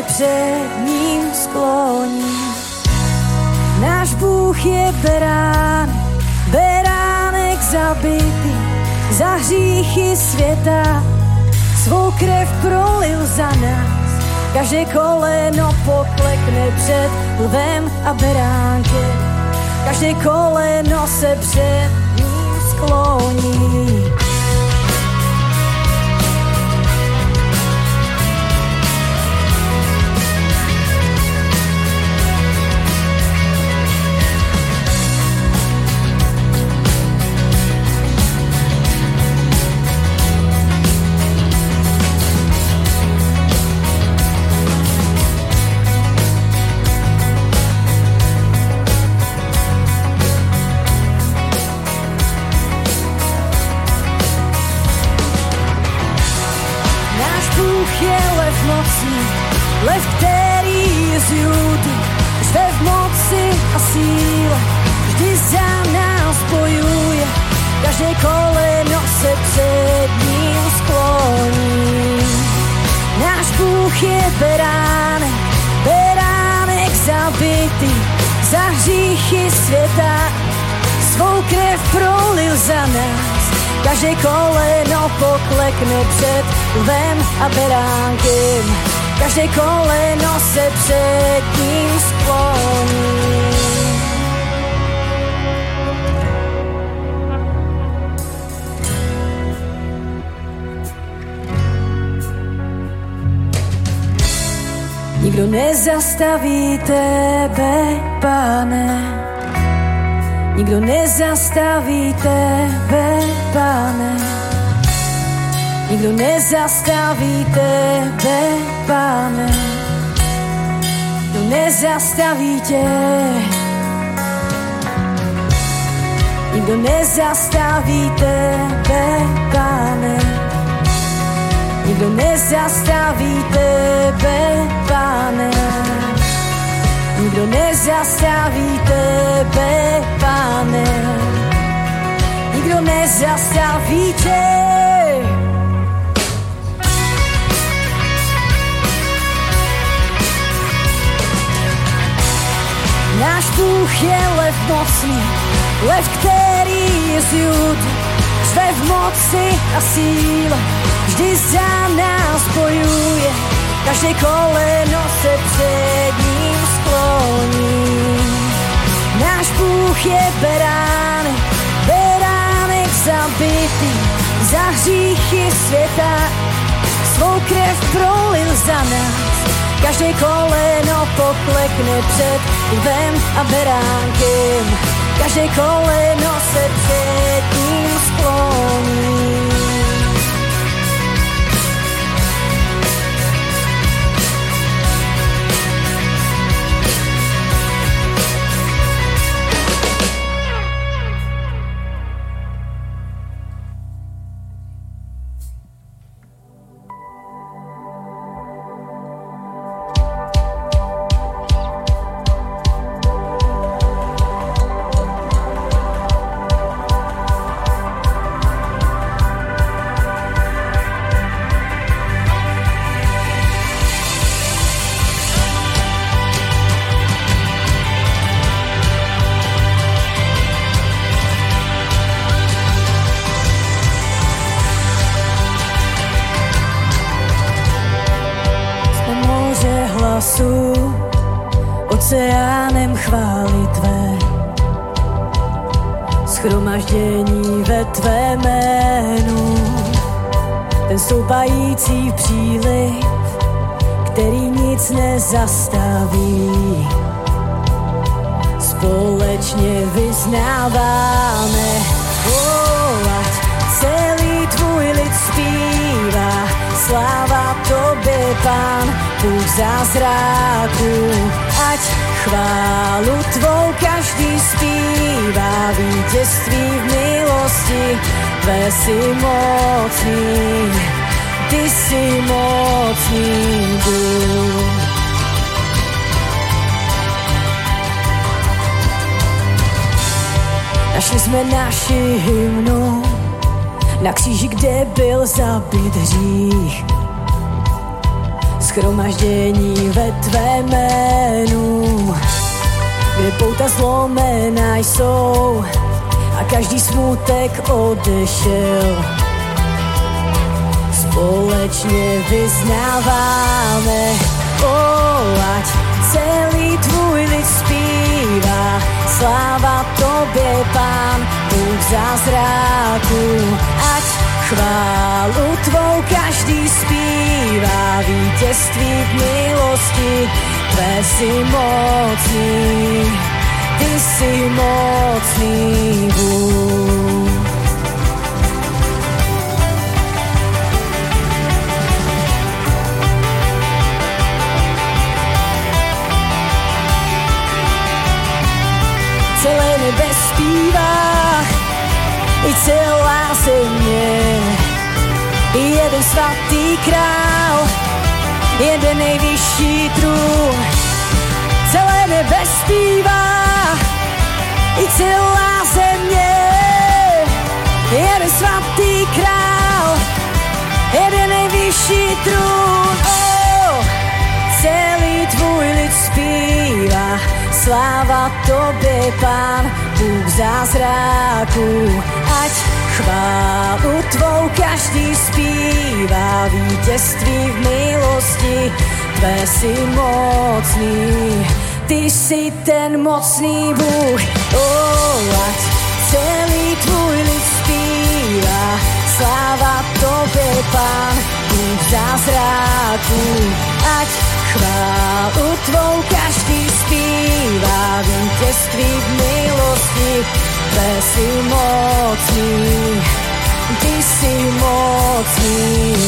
se před ním skloní. Náš Bůh je berán, beránek zabitý, za hříchy světa, svou krev prolil za nás. Každé koleno poklekne před lvem a beránkem, každé koleno se před ním skloní. beráne, beránek zabitý, za hříchy světa, svou krev prolil za nás. Každé koleno poklekne před lvem a beránkem, každé koleno se před nezastaví tebe, pane. Nikdo nezastaví tebe, pane. Nikdo nezastaví tebe, pane. Nikdo nezastaví tě. Nikdo nezastaví tebe, pane. Nikdo nezastaví tebe, pane. Nikdo nezastaví tebe, pane. Nikdo nezastaví tě. Náš Bůh je lev mocný, lev, který je z Judy, zve v moci a síle, vždy za nás bojuje, každé koleno se před ním skloní. Náš Bůh je beránek, beránek zabitý, za hříchy světa, svou krev prolil za nás. Každé koleno poklekne před lvem a beránkem, každé koleno se před ním skloní. Nic nezastaví. Společně vyznáváme, oh, ať celý tvůj lid zpívá. Sláva tobě, pán, Bůh zázraků, ať chválu tvou každý zpívá vítězství v milosti Tvé si mocný, Ty si mocný duch. Našli jsme naši hymnu na kříži, kde byl zabit hřích. Schromaždění ve tvé jménu, kde pouta zlomená jsou a každý smutek odešel. Společně vyznáváme, oh, ať celý tvůj lid zpívá, sláva tobě, pán, Bůh zázraku, ať chválu tvou každý zpívá, vítězství v milosti, tvé si mocný, ty si mocný Bůh. Celá země. Jeden svatý král, jeden nejvyšší trůn, celé nebe zpívá, i celá země. Jeden svatý král, jeden nejvyšší trůn, celý tvůj lid zpívá, Sláva Tobě, Pán, Bůh zázraku, ať chválu Tvou každý zpívá, vítězství v milosti, Tvé si mocný, Ty si ten mocný Bůh, oh, ať celý Tvůj lid zpívá, sláva Tobě, Pán, Bůh zázraku, ať chválu Tvou každý zpívá, vítězství v milosti, Tvé si mocný,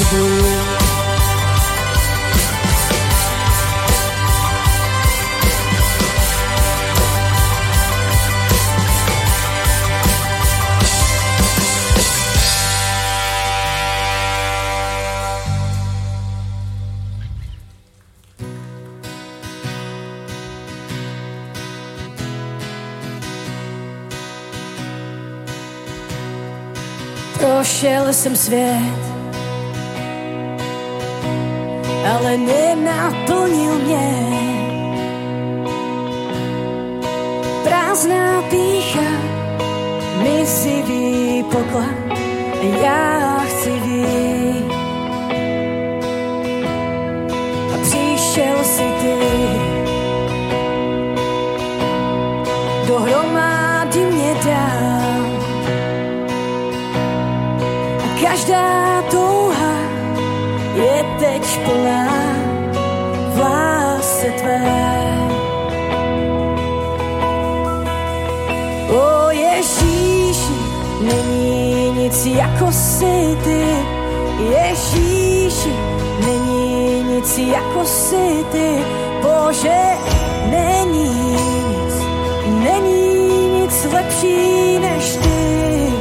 Prošel jsem svět, ale nenaplnil mě. Prázdná pícha mi si poklad, já chci víc. Jako si ty. Ježíši, není nic jako si ty. Bože, není nic, není nic lepší než ty.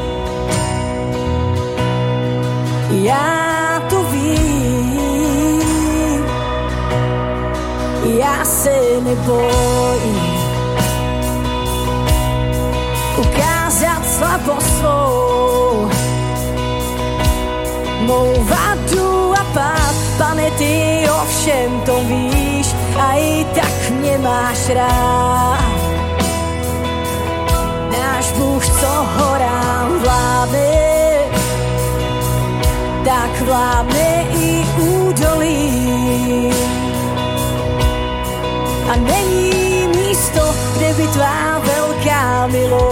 Já to vím, já se nebojím Mou vadu a pád, pane, ty ovšem to víš a i tak mě máš rád. Náš Bůh, co horám vládne, tak vládne i údolí. A není místo, kde by tvá velká milost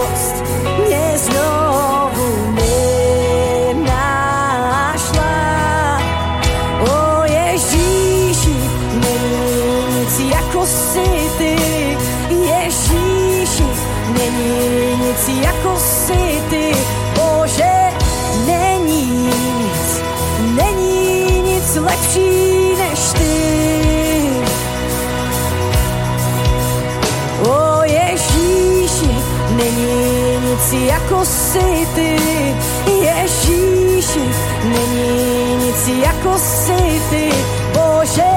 nic jako si ty, Bože,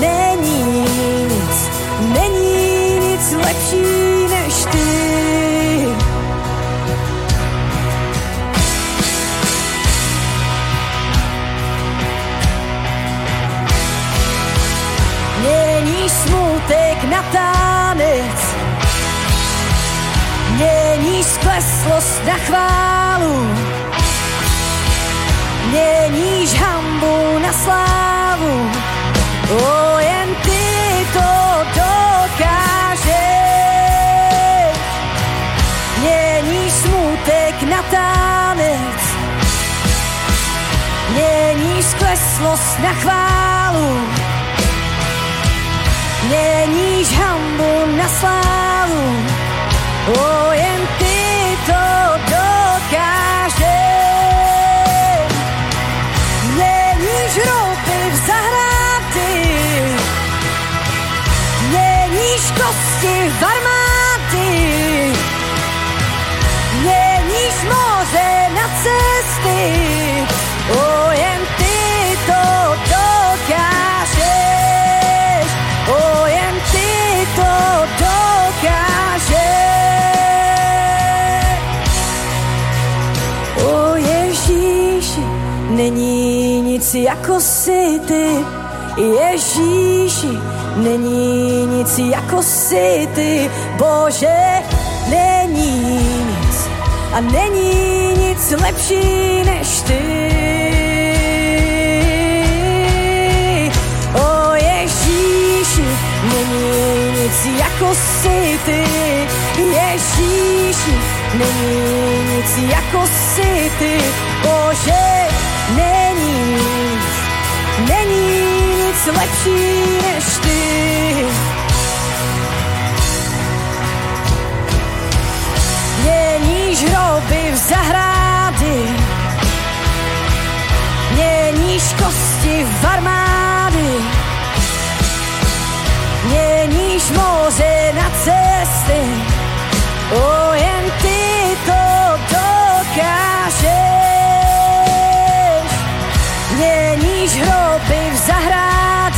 není nic, není nic lepší než ty. Není smutek na tánec, Není skleslost na chválu, Neníš hambu na slávu, o jen ty to dokážeš. Není smutek na tánec, Není skleslost na chválu, Neníš hambu na slávu, O, jen kosti není nic jako si ty. Bože, není nic a není nic lepší než ty. O Ježíši, není nic jako si ty. Ježíši, není nic jako si ty. Bože, není nic lepší než ty. Měníš hroby v zahrády, měníš kosti v armády, měníš moře na cesty, o jen ty to dokážeš. Měníš hroby v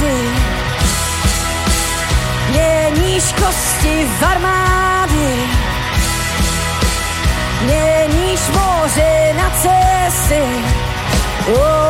zahrády, měníš kosti v armády, měníš moře na cesty, o jen ty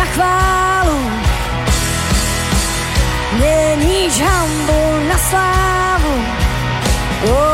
na chválu, neníš hambu na slávu, o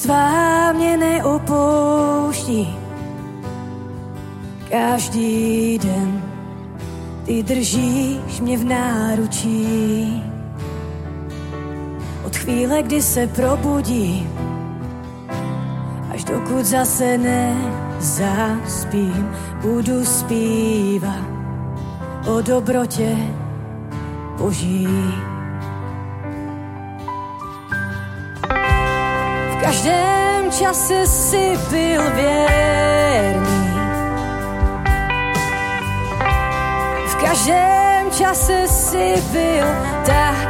tvá mě neopouští. Každý den ty držíš mě v náručí. Od chvíle, kdy se probudím, až dokud zase nezaspím, budu zpívat o dobrotě Boží. Každém čase si byl věrný. V každém čase si byl tak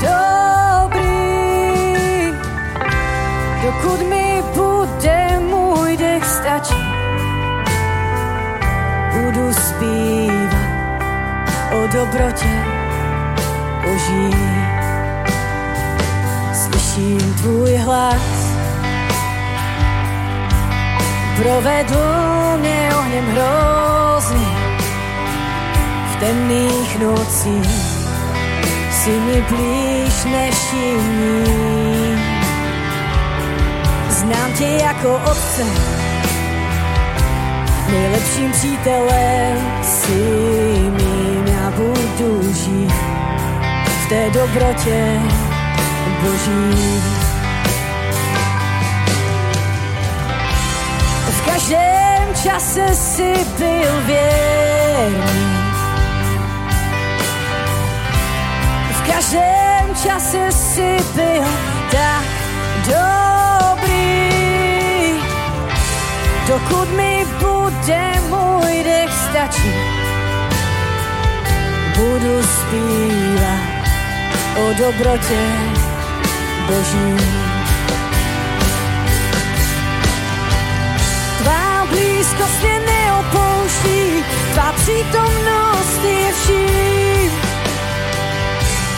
dobrý. Dokud mi bude můj dech stačí, budu zpívat o dobrotě Boží. Slyším tvůj hlas, provedl mě ohněm hrozný v temných nocích si mi blíž než jiní. Znám tě jako otce, nejlepším přítelem si mým, já budu žít té dobrotě Boží. Každém čase si byl věrný. V každém čase si byl tak dobrý. Dokud mi bude můj dech stačí, budu zpívat o dobrote Boží. Tvá mě neopouští, tvá přítomnost je vším.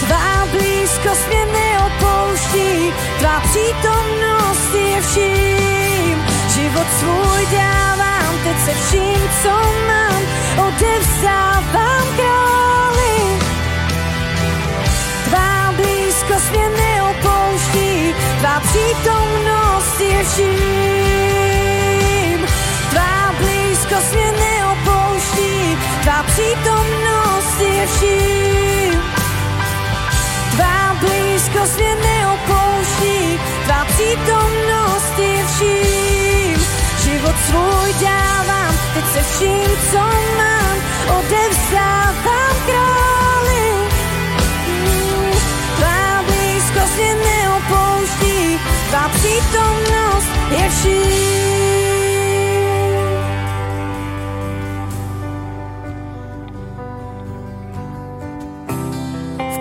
Tvá blízkost mě neopouští, tvá přítomnost je vším. Život svůj dávám, teď se vším, co mám, odevzdávám králi blízkost mě neopouští, tvá přítomnost je vším. Tvá blízkost mě neopouští, tvá přítomnost je vším. Tvá blízkost mě neopouští, tvá přítomnost je vším. Život svůj dávám, teď se vším, co mám, odevzdávám králi. mě neopouští, tvá přítomnost je vším.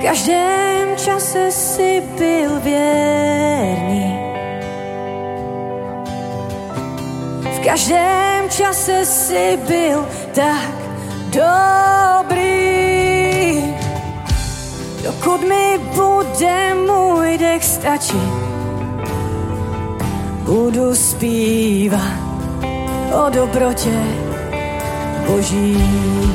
Každém čase si byl věrný. V každém čase si byl tak dobrý. Dokud mi bude můj dech stačit, budu zpívat o dobrotě Boží.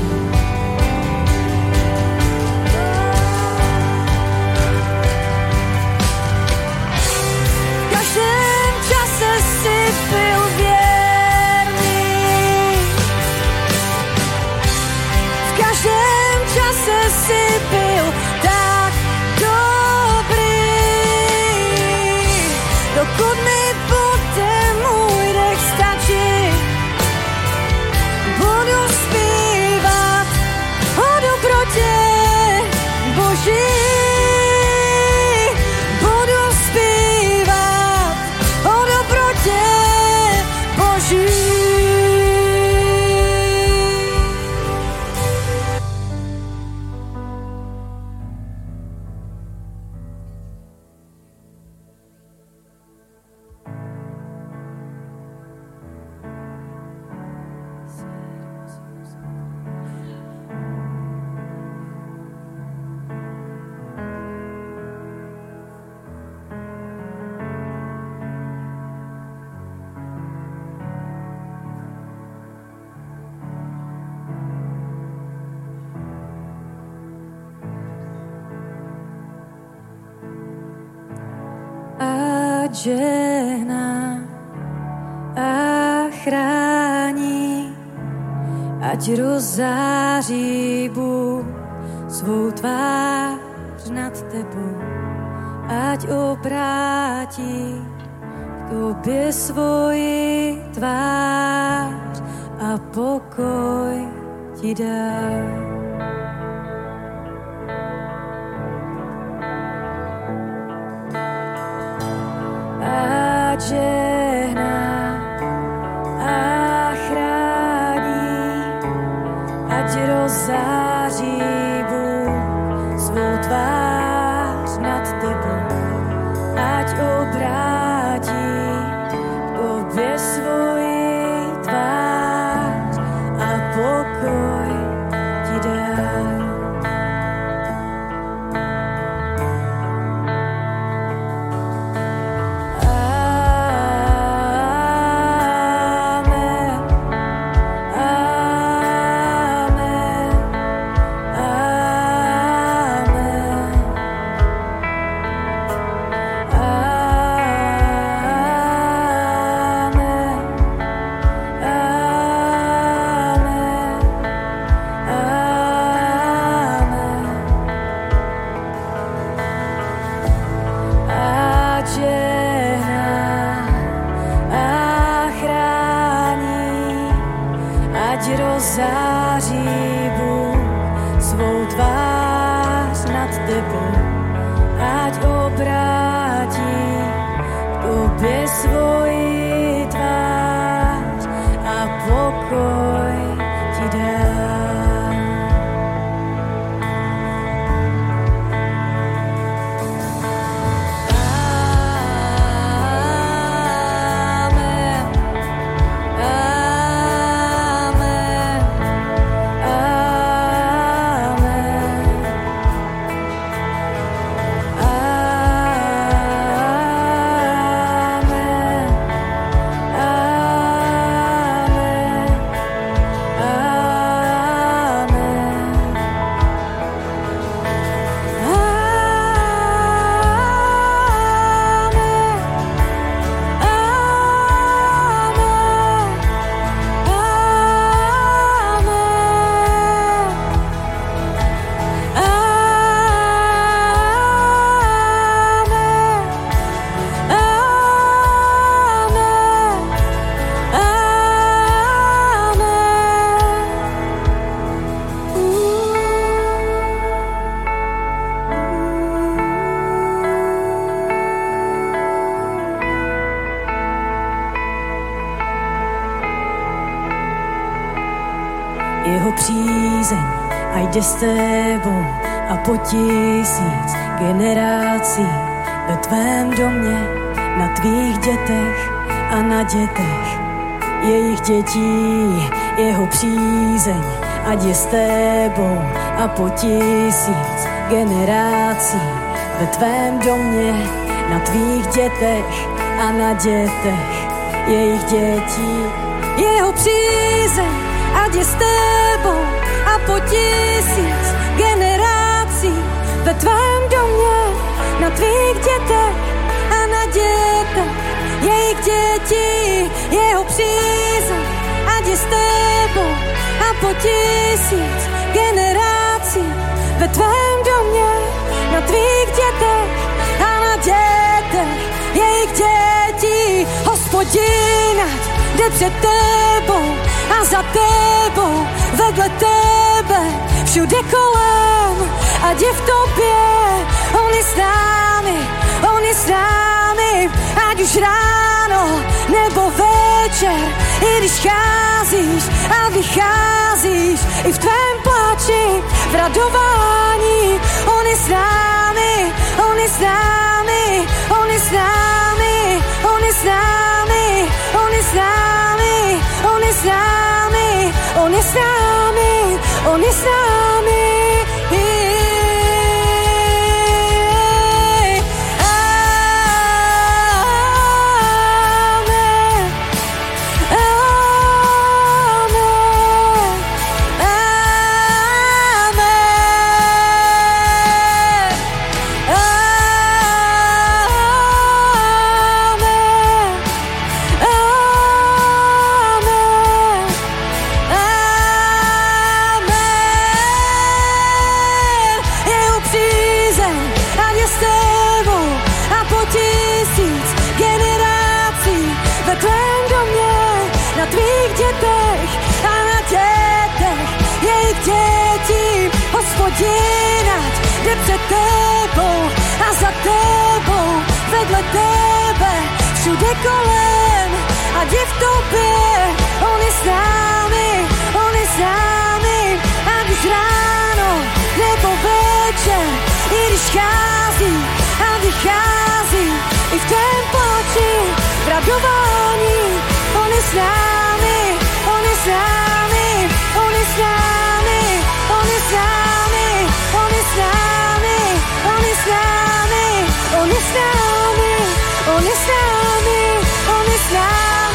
Ať Bůh svou tvář nad tebou, ať obrátí k tobě svoji tvář a pokoj ti dá. žehná desire. Jde s tebou a po tisíc generací ve tvém domě, na tvých dětech a na dětech jejich dětí, jeho přízeň ať je s tebou a po tisíc generací ve tvém domě, na tvých dětech a na dětech jejich dětí. Jeho přízeň ať je s tebou a po tisíc generací ve tvém domě, na tvých dětech a na dětech jejich dětí. Jeho přízeň ať je s tebou a po tisíc generací ve tvém domě, na tvých dětech a na dětech jejich dětí. Hospodin, ať jde před tebou a za tebou, vedle tebe, všude kolem, ať je v tobě, on je s námi, on je s námi, ať už ráno nebo večer, i když cházíš a vycházíš, i v tvém pláči, v radování, on je s námi, on je s námi, on je s námi, on je s námi, on je s námi, on je s námi, on je s námi, Oni sami všude kolem, ať je v tobě, on je s námi, on je s námi, ať už ráno nebo večer, i když chází a vychází, i v tvém poči, v radování, on je s námi, on je s námi, on je s námi, on je s námi, on je s námi, on je s námi, on je s námi, on je s námi, now.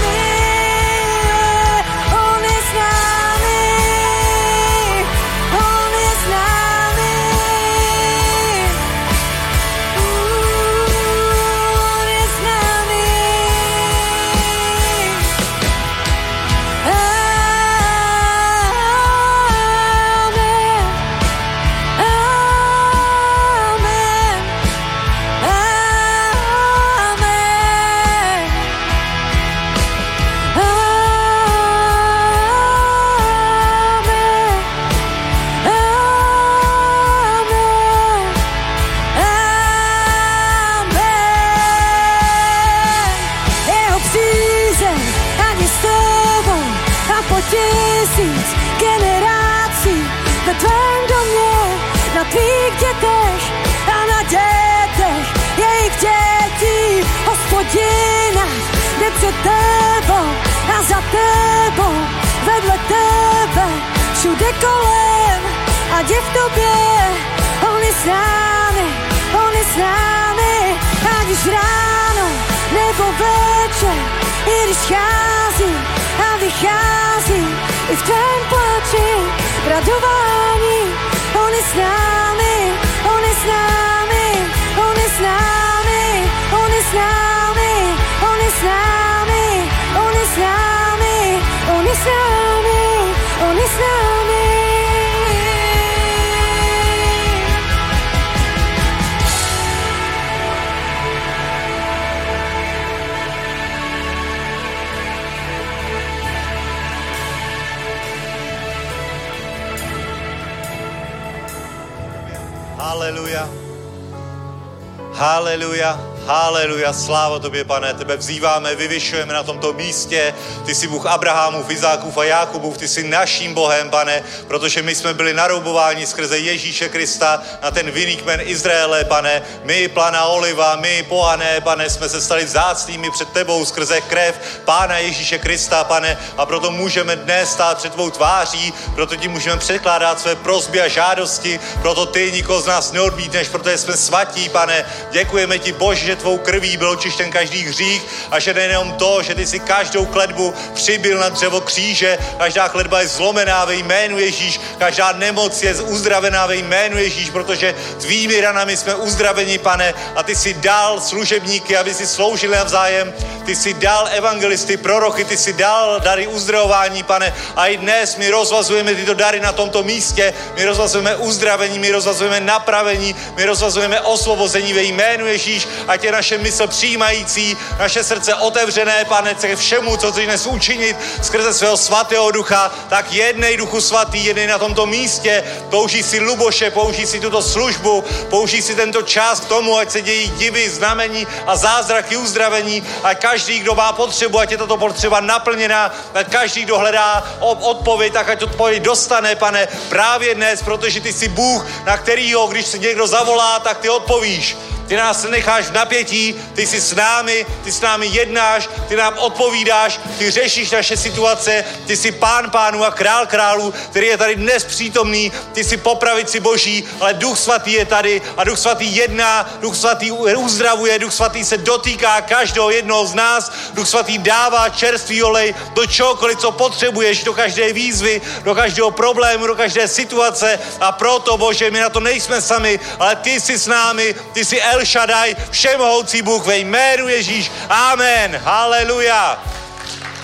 Sláva tobě, pane, tebe vzýváme, vyvyšujeme na tomto místě. Ty jsi Bůh Abrahamův, Izákův a Jákubův, ty jsi naším Bohem, pane, protože my jsme byli naroubováni skrze Ježíše Krista na ten vinný kmen Izraele, pane. My, plana Oliva, my, pohané, pane, jsme se stali vzácnými před tebou skrze krev Pána Ježíše Krista, pane, a proto můžeme dnes stát před tvou tváří, proto ti můžeme překládat své prosby a žádosti, proto ty nikoho z nás neodmítneš, protože jsme svatí, pane. Děkujeme ti, Bože, že tvou krví byl očištěn každý hřích a že nejenom to, že ty si každou kledbu přibyl na dřevo kříže, každá kledba je zlomená ve jménu Ježíš, každá nemoc je uzdravená ve jménu Ježíš, protože tvými ranami jsme uzdraveni, pane, a ty si dal služebníky, aby si sloužili navzájem, ty si dal evangelisty, proroky, ty si dal dary uzdravování, pane, a i dnes my rozvazujeme tyto dary na tomto místě, my rozvazujeme uzdravení, my rozvazujeme napravení, my rozvazujeme osvobození ve jménu Ježíš, ať je naše mysl přijímající, naše srdce otevřené, pane, ke všemu, co chceš dnes učinit skrze svého svatého ducha, tak jednej duchu svatý, jednej na tomto místě, použij si Luboše, použij si tuto službu, použij si tento čas k tomu, ať se dějí divy, znamení a zázraky uzdravení, a každý, kdo má potřebu, ať je tato potřeba naplněná, ať každý, kdo hledá odpověď, tak ať odpověď dostane, pane, právě dnes, protože ty jsi Bůh, na kterýho, když se někdo zavolá, tak ty odpovíš. Ty nás necháš v napětí, ty jsi s námi, ty s námi jednáš, ty nám odpovídáš, ty řešíš naše situace, ty jsi pán pánů a král králů, který je tady dnes přítomný, ty jsi popravici boží, ale Duch Svatý je tady a Duch Svatý jedná, Duch Svatý uzdravuje, Duch Svatý se dotýká každého jednoho z nás, Duch Svatý dává čerstvý olej do čokoliv, co potřebuješ, do každé výzvy, do každého problému, do každé situace a proto, Bože, my na to nejsme sami, ale ty jsi s námi, ty jsi El Shaddai, všemohoucí Bůh ve jménu Ježíš. Amen. Haleluja.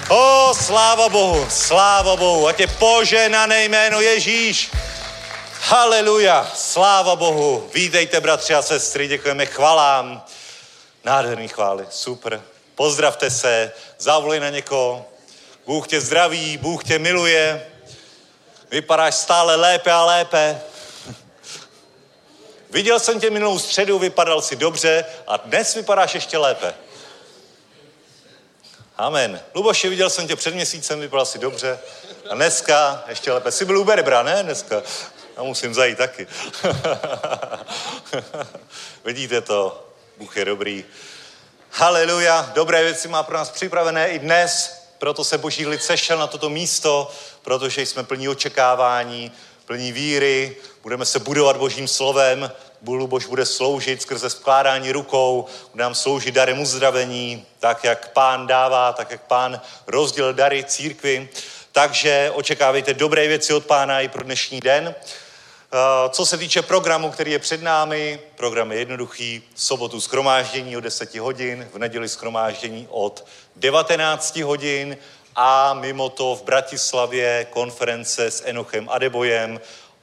O, sláva Bohu, sláva Bohu. A tě poženané jméno Ježíš. Haleluja, sláva Bohu. Vítejte, bratři a sestry, děkujeme chvalám. Nádherný chvály, super. Pozdravte se, zavolej na někoho. Bůh tě zdraví, Bůh tě miluje. Vypadáš stále lépe a lépe. Viděl jsem tě minulou středu, vypadal si dobře a dnes vypadáš ještě lépe. Amen. Luboši, viděl jsem tě před měsícem, vypadal si dobře. A dneska ještě lépe. Jsi byl u Berbra, ne? Dneska. Já musím zajít taky. Vidíte to? Bůh je dobrý. Haleluja. Dobré věci má pro nás připravené i dnes. Proto se boží lid sešel na toto místo, protože jsme plní očekávání, plní víry, budeme se budovat božím slovem, Bož bude sloužit skrze skládání rukou, bude nám sloužit darem uzdravení, tak jak pán dává, tak jak pán rozdělil dary církvi. Takže očekávejte dobré věci od pána i pro dnešní den. Eh, co se týče programu, který je před námi, program je jednoduchý. V sobotu schromáždění od 10 hodin, v neděli schromáždění od 19 hodin a mimo to v Bratislavě konference s Enochem Adebojem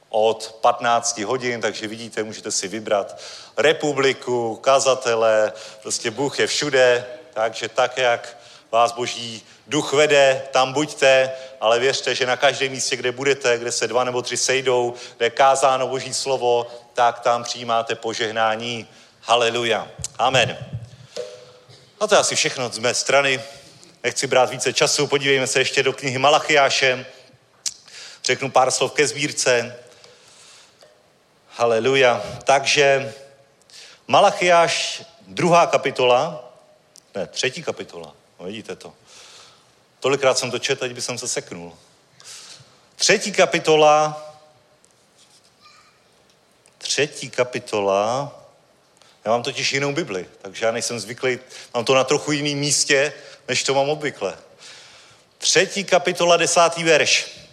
od 15 hodin, takže vidíte, můžete si vybrat republiku, kazatele, prostě Bůh je všude, takže tak, jak vás boží duch vede, tam buďte, ale věřte, že na každém místě, kde budete, kde se dva nebo tři sejdou, kde je kázáno boží slovo, tak tam přijímáte požehnání. Haleluja. Amen. A to je asi všechno z mé strany. Nechci brát více času, podívejme se ještě do knihy Malachiáše. Řeknu pár slov ke sbírce. Haleluja. Takže Malachiáš, druhá kapitola, ne, třetí kapitola, no, vidíte to. Tolikrát jsem to četl, teď by jsem se seknul. Třetí kapitola, třetí kapitola, já mám totiž jinou Bibli, takže já nejsem zvyklý, mám to na trochu jiném místě, než to mám obvykle. Třetí kapitola, desátý verš.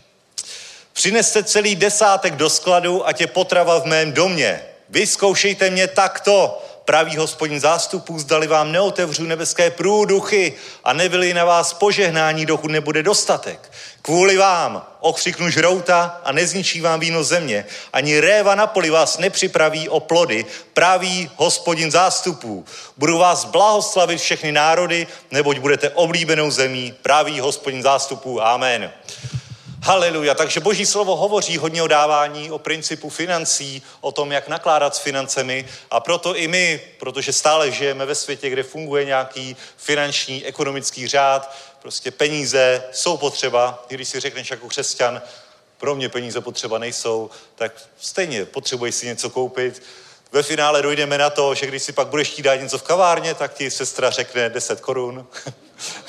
Přineste celý desátek do skladu, a tě potrava v mém domě. Vyzkoušejte mě takto, pravý hospodin zástupů, zdali vám neotevřu nebeské průduchy a nebyli na vás požehnání, dokud nebude dostatek. Kvůli vám okřiknu žrouta a nezničí vám víno země. Ani réva na poli vás nepřipraví o plody, pravý hospodin zástupů. Budu vás blahoslavit všechny národy, neboť budete oblíbenou zemí, pravý hospodin zástupů. Amen. Haleluja. Takže Boží slovo hovoří hodně o dávání, o principu financí, o tom, jak nakládat s financemi a proto i my, protože stále žijeme ve světě, kde funguje nějaký finanční, ekonomický řád, prostě peníze jsou potřeba, když si řekneš jako křesťan, pro mě peníze potřeba nejsou, tak stejně potřebuješ si něco koupit. Ve finále dojdeme na to, že když si pak budeš chtít dát něco v kavárně, tak ti sestra řekne 10 korun.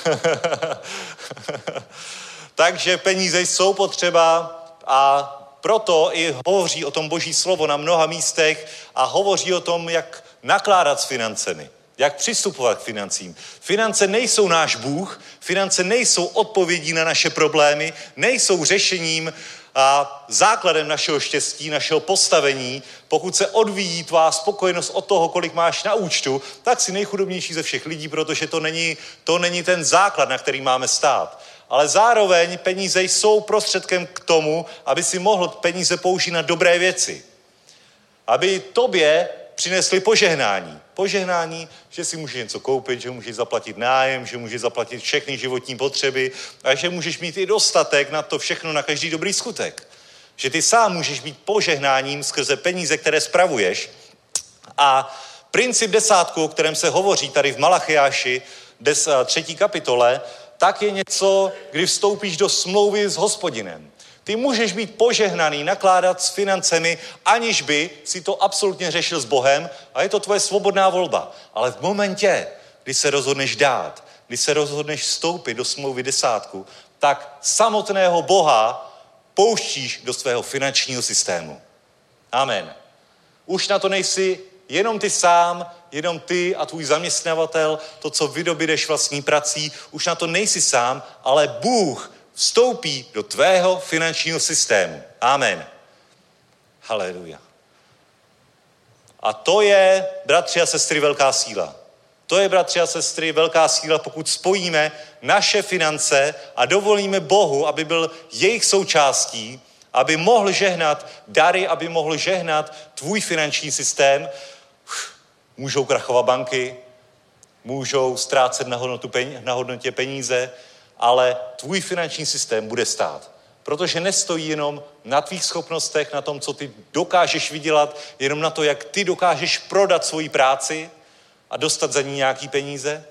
Takže peníze jsou potřeba a proto i hovoří o tom boží slovo na mnoha místech a hovoří o tom, jak nakládat s financemi, jak přistupovat k financím. Finance nejsou náš Bůh, finance nejsou odpovědí na naše problémy, nejsou řešením a základem našeho štěstí, našeho postavení. Pokud se odvíjí tvá spokojenost od toho, kolik máš na účtu, tak si nejchudobnější ze všech lidí, protože to není, to není ten základ, na který máme stát ale zároveň peníze jsou prostředkem k tomu, aby si mohl peníze použít na dobré věci. Aby tobě přinesli požehnání. Požehnání, že si můžeš něco koupit, že můžeš zaplatit nájem, že můžeš zaplatit všechny životní potřeby a že můžeš mít i dostatek na to všechno, na každý dobrý skutek. Že ty sám můžeš být požehnáním skrze peníze, které spravuješ. A princip desátku, o kterém se hovoří tady v Malachiáši, des, třetí kapitole, tak je něco, kdy vstoupíš do smlouvy s hospodinem. Ty můžeš být požehnaný, nakládat s financemi, aniž by si to absolutně řešil s Bohem a je to tvoje svobodná volba. Ale v momentě, kdy se rozhodneš dát, kdy se rozhodneš vstoupit do smlouvy desátku, tak samotného Boha pouštíš do svého finančního systému. Amen. Už na to nejsi jenom ty sám, jenom ty a tvůj zaměstnavatel, to, co vydobídeš vlastní prací, už na to nejsi sám, ale Bůh vstoupí do tvého finančního systému. Amen. Haleluja. A to je, bratři a sestry, velká síla. To je, bratři a sestry, velká síla, pokud spojíme naše finance a dovolíme Bohu, aby byl jejich součástí, aby mohl žehnat dary, aby mohl žehnat tvůj finanční systém, Můžou krachovat banky, můžou ztrácet na, hodnotu na hodnotě peníze, ale tvůj finanční systém bude stát. Protože nestojí jenom na tvých schopnostech, na tom, co ty dokážeš vydělat, jenom na to, jak ty dokážeš prodat svoji práci a dostat za ní nějaký peníze,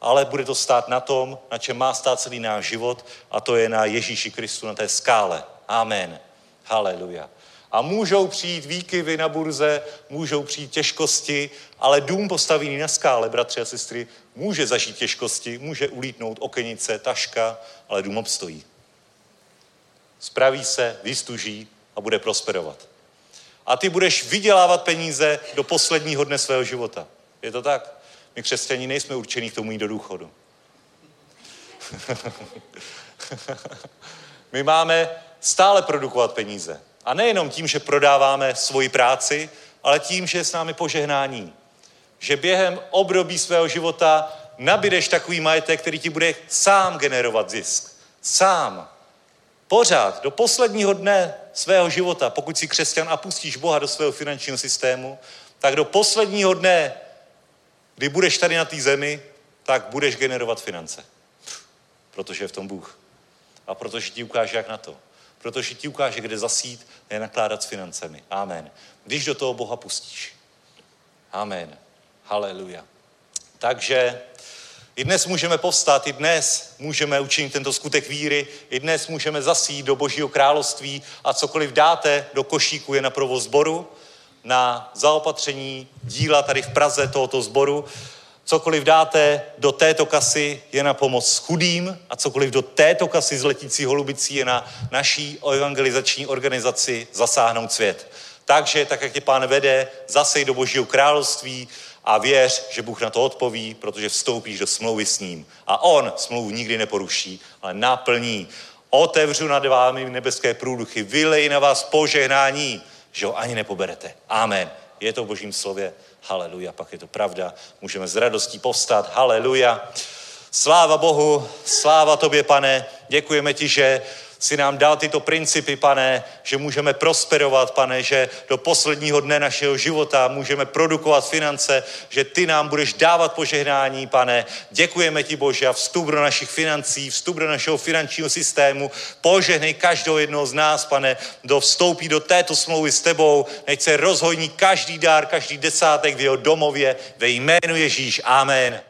ale bude to stát na tom, na čem má stát celý náš život, a to je na Ježíši Kristu, na té skále. Amen. Haleluja. A můžou přijít výkyvy na burze, můžou přijít těžkosti, ale dům postavený na skále, bratři a sestry, může zažít těžkosti, může ulítnout okenice, taška, ale dům obstojí. Spraví se, vystuží a bude prosperovat. A ty budeš vydělávat peníze do posledního dne svého života. Je to tak? My křesťaní nejsme určení k tomu jít do důchodu. My máme stále produkovat peníze. A nejenom tím, že prodáváme svoji práci, ale tím, že je s námi požehnání. Že během období svého života nabídeš takový majetek, který ti bude sám generovat zisk. Sám. Pořád, do posledního dne svého života, pokud si křesťan a pustíš Boha do svého finančního systému, tak do posledního dne, kdy budeš tady na té zemi, tak budeš generovat finance. Protože je v tom Bůh. A protože ti ukáže, jak na to protože ti ukáže, kde zasít a nakládat s financemi. Amen. Když do toho Boha pustíš. Amen. Haleluja. Takže i dnes můžeme povstat, i dnes můžeme učinit tento skutek víry, i dnes můžeme zasít do Božího království a cokoliv dáte do košíku je na provoz sboru, na zaopatření díla tady v Praze tohoto sboru, Cokoliv dáte do této kasy je na pomoc chudým a cokoliv do této kasy z letící holubicí je na naší evangelizační organizaci Zasáhnout svět. Takže, tak jak tě pán vede, zasej do božího království a věř, že Bůh na to odpoví, protože vstoupíš do smlouvy s ním. A on smlouvu nikdy neporuší, ale naplní. Otevřu nad vámi nebeské průduchy, vylej na vás požehnání, že ho ani nepoberete. Amen. Je to v božím slově. Haleluja, pak je to pravda. Můžeme s radostí povstat. Haleluja. Sláva Bohu, sláva tobě, pane. Děkujeme ti, že si nám dal tyto principy, pane, že můžeme prosperovat, pane, že do posledního dne našeho života můžeme produkovat finance, že ty nám budeš dávat požehnání, pane. Děkujeme ti, Bože, a vstup do našich financí, vstup do našeho finančního systému. Požehnej každého jednoho z nás, pane, do vstoupí do této smlouvy s tebou. Nech se rozhojní každý dár, každý desátek v jeho domově ve jménu Ježíš. Amen.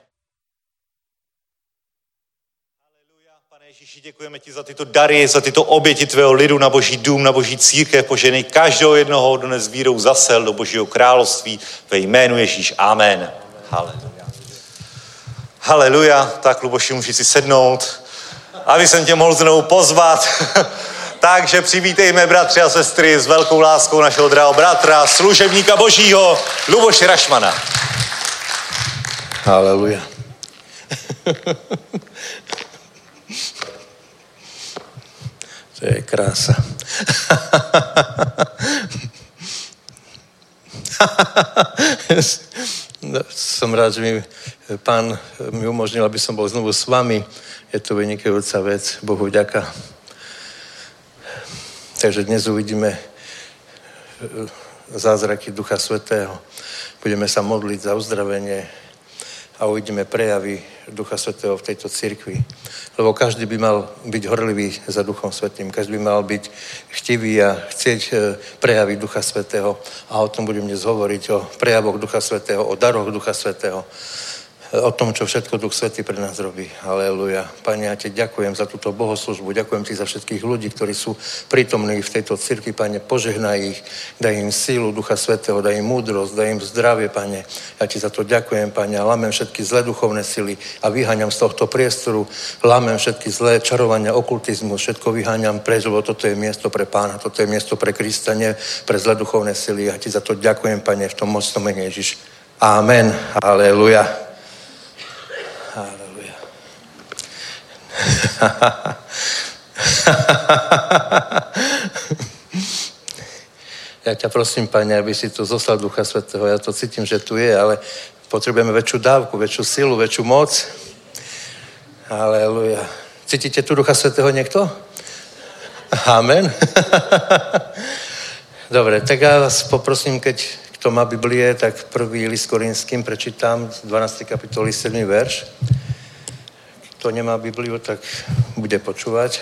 Ježíši, děkujeme ti za tyto dary, za tyto oběti tvého lidu na boží dům, na boží církev. Poženej každého jednoho dnes vírou zasel do božího království ve jménu Ježíš. Amen. Haleluja. Haleluja. Tak, Luboši, můžeš si sednout. Aby jsem tě mohl znovu pozvat. Takže přivítejme bratři a sestry s velkou láskou našeho drahého bratra, služebníka božího, Luboše Rašmana. Haleluja. To je krása. som rád, že mi pán mi umožnil, aby som bol znovu s vami. Je to vynikajúca vec. Bohu ďaká. Takže dnes uvidíme e, zázraky Ducha Svetého. Budeme sa modliť za uzdravenie a uvidíme prejavy Ducha Svetého v tejto cirkvi. Lebo každý by mal byť horlivý za Duchom Svetým, každý by mal byť chtivý a chcieť e, prejaviť Ducha Svetého. A o tom budem dnes hovoriť, o prejavoch Ducha Svetého, o daroch Ducha Svetého o tom, čo všetko Duch Svetý pre nás robí. Aleluja. Pane, ja ti ďakujem za túto bohoslužbu, ďakujem ti za všetkých ľudí, ktorí sú prítomní v tejto cirkvi, Pane, požehnaj ich, daj im sílu Ducha Svetého, daj im múdrosť, daj im zdravie, Pane. Ja ti za to ďakujem, Pane, a lamem všetky zlé duchovné sily a vyháňam z tohto priestoru, lamem všetky zlé čarovania, okultizmu, všetko vyháňam preč, lebo toto je miesto pre Pána, toto je miesto pre Krista, nie pre zlé duchovné sily. Ja ti za to ďakujem, Pane, v tom mocnom mene Ježiš. Amen. Aleluja. ja ťa prosím, Pane, aby si tu zoslal Ducha Svetého. Ja to cítim, že tu je, ale potrebujeme väčšiu dávku, väčšiu silu, väčšiu moc. Aleluja. Cítite tu Ducha Svetého niekto? Amen. Dobre, tak ja vás poprosím, keď kto má Biblie, tak prvý list Korinským prečítam 12. kapitoly 7. verš kto nemá Bibliu, tak bude počúvať.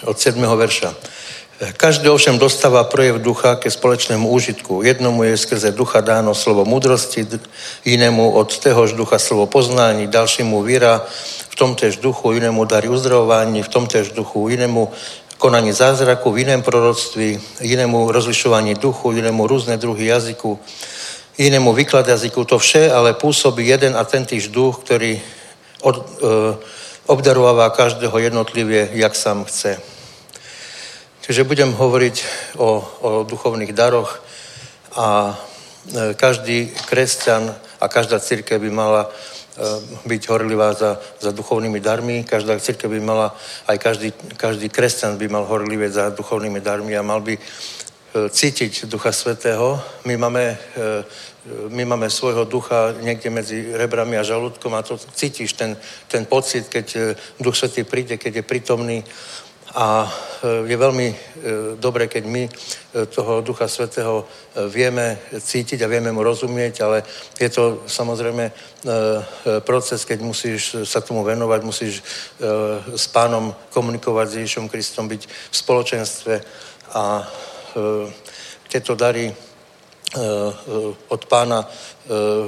Od 7. verša. Každý ovšem dostáva projev ducha ke společnému úžitku. Jednomu je skrze ducha dáno slovo múdrosti, inému od téhož ducha slovo poznání, dalšímu víra, v tom též duchu, inému dary uzdravování, v tom též duchu, inému konanie zázraku, v iném proroctví, inému rozlišování duchu, inému různé druhy jazyku, inému výklad jazyku. To vše ale působí jeden a tentýž duch, ktorý od, e, obdarováva každého jednotlivě, jak sám chce. Čiže budem hovoriť o, o duchovných daroch a e, každý kresťan a každá církev by mala e, byť horlivá za, za duchovnými darmi. Každá církev by mala, aj každý, každý kresťan by mal horlivieť za duchovnými darmi a mal by e, cítiť Ducha Svetého. My máme, my máme svojho ducha niekde medzi rebrami a žalúdkom a to cítiš, ten, ten pocit, keď Duch Svetý príde, keď je prítomný a e, je veľmi e, dobré, keď my e, toho Ducha Svetého vieme cítiť a vieme mu rozumieť, ale je to samozrejme proces, keď musíš sa tomu venovať, musíš s pánom komunikovať s Ježišom Kristom, byť v spoločenstve a tieto dary od pána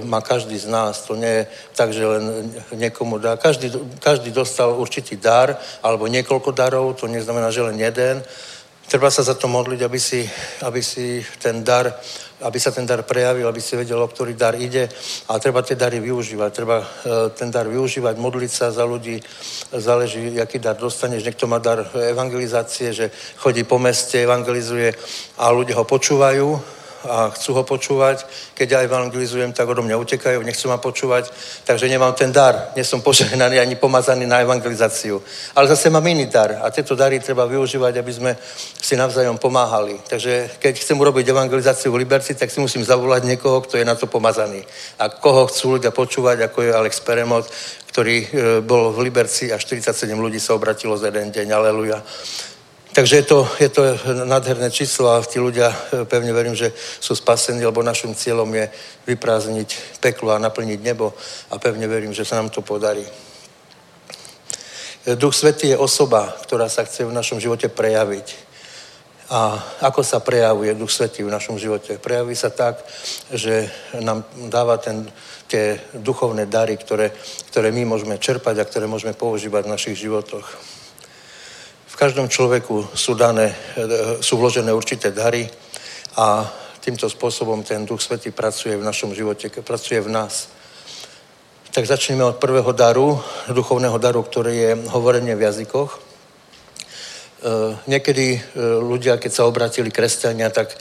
má každý z nás. To nie je tak, že len niekomu dá. Každý, každý dostal určitý dar alebo niekoľko darov, to neznamená, že len jeden. Treba sa za to modliť, aby si, aby si ten dar aby sa ten dar prejavil, aby si vedel, o ktorý dar ide a treba tie dary využívať. Treba ten dar využívať, modliť sa za ľudí, záleží, aký dar dostaneš. Niekto má dar evangelizácie, že chodí po meste, evangelizuje a ľudia ho počúvajú, a chcú ho počúvať. Keď ja evangelizujem, tak odo mňa utekajú, nechcú ma počúvať, takže nemám ten dar. Nie som požehnaný ani pomazaný na evangelizáciu. Ale zase mám iný dar a tieto dary treba využívať, aby sme si navzájom pomáhali. Takže keď chcem urobiť evangelizáciu v Liberci, tak si musím zavolať niekoho, kto je na to pomazaný. A koho chcú ľudia počúvať, ako je Alex Peremot, ktorý e, bol v Liberci a 47 ľudí sa obratilo za jeden deň. Aleluja. Takže je to, je to nádherné číslo a tí ľudia, e, pevne verím, že sú spasení, lebo našim cieľom je vyprázdniť peklo a naplniť nebo a pevne verím, že sa nám to podarí. E, Duch Svetý je osoba, ktorá sa chce v našom živote prejaviť. A ako sa prejavuje Duch Svetý v našom živote? Prejaví sa tak, že nám dáva ten, tie duchovné dary, ktoré, ktoré my môžeme čerpať a ktoré môžeme používať v našich životoch každom človeku sú dané, e, sú vložené určité dary a týmto spôsobom ten Duch Svetý pracuje v našom živote, pracuje v nás. Tak začneme od prvého daru, duchovného daru, ktorý je hovorenie v jazykoch. E, niekedy e, ľudia, keď sa obratili kresťania, tak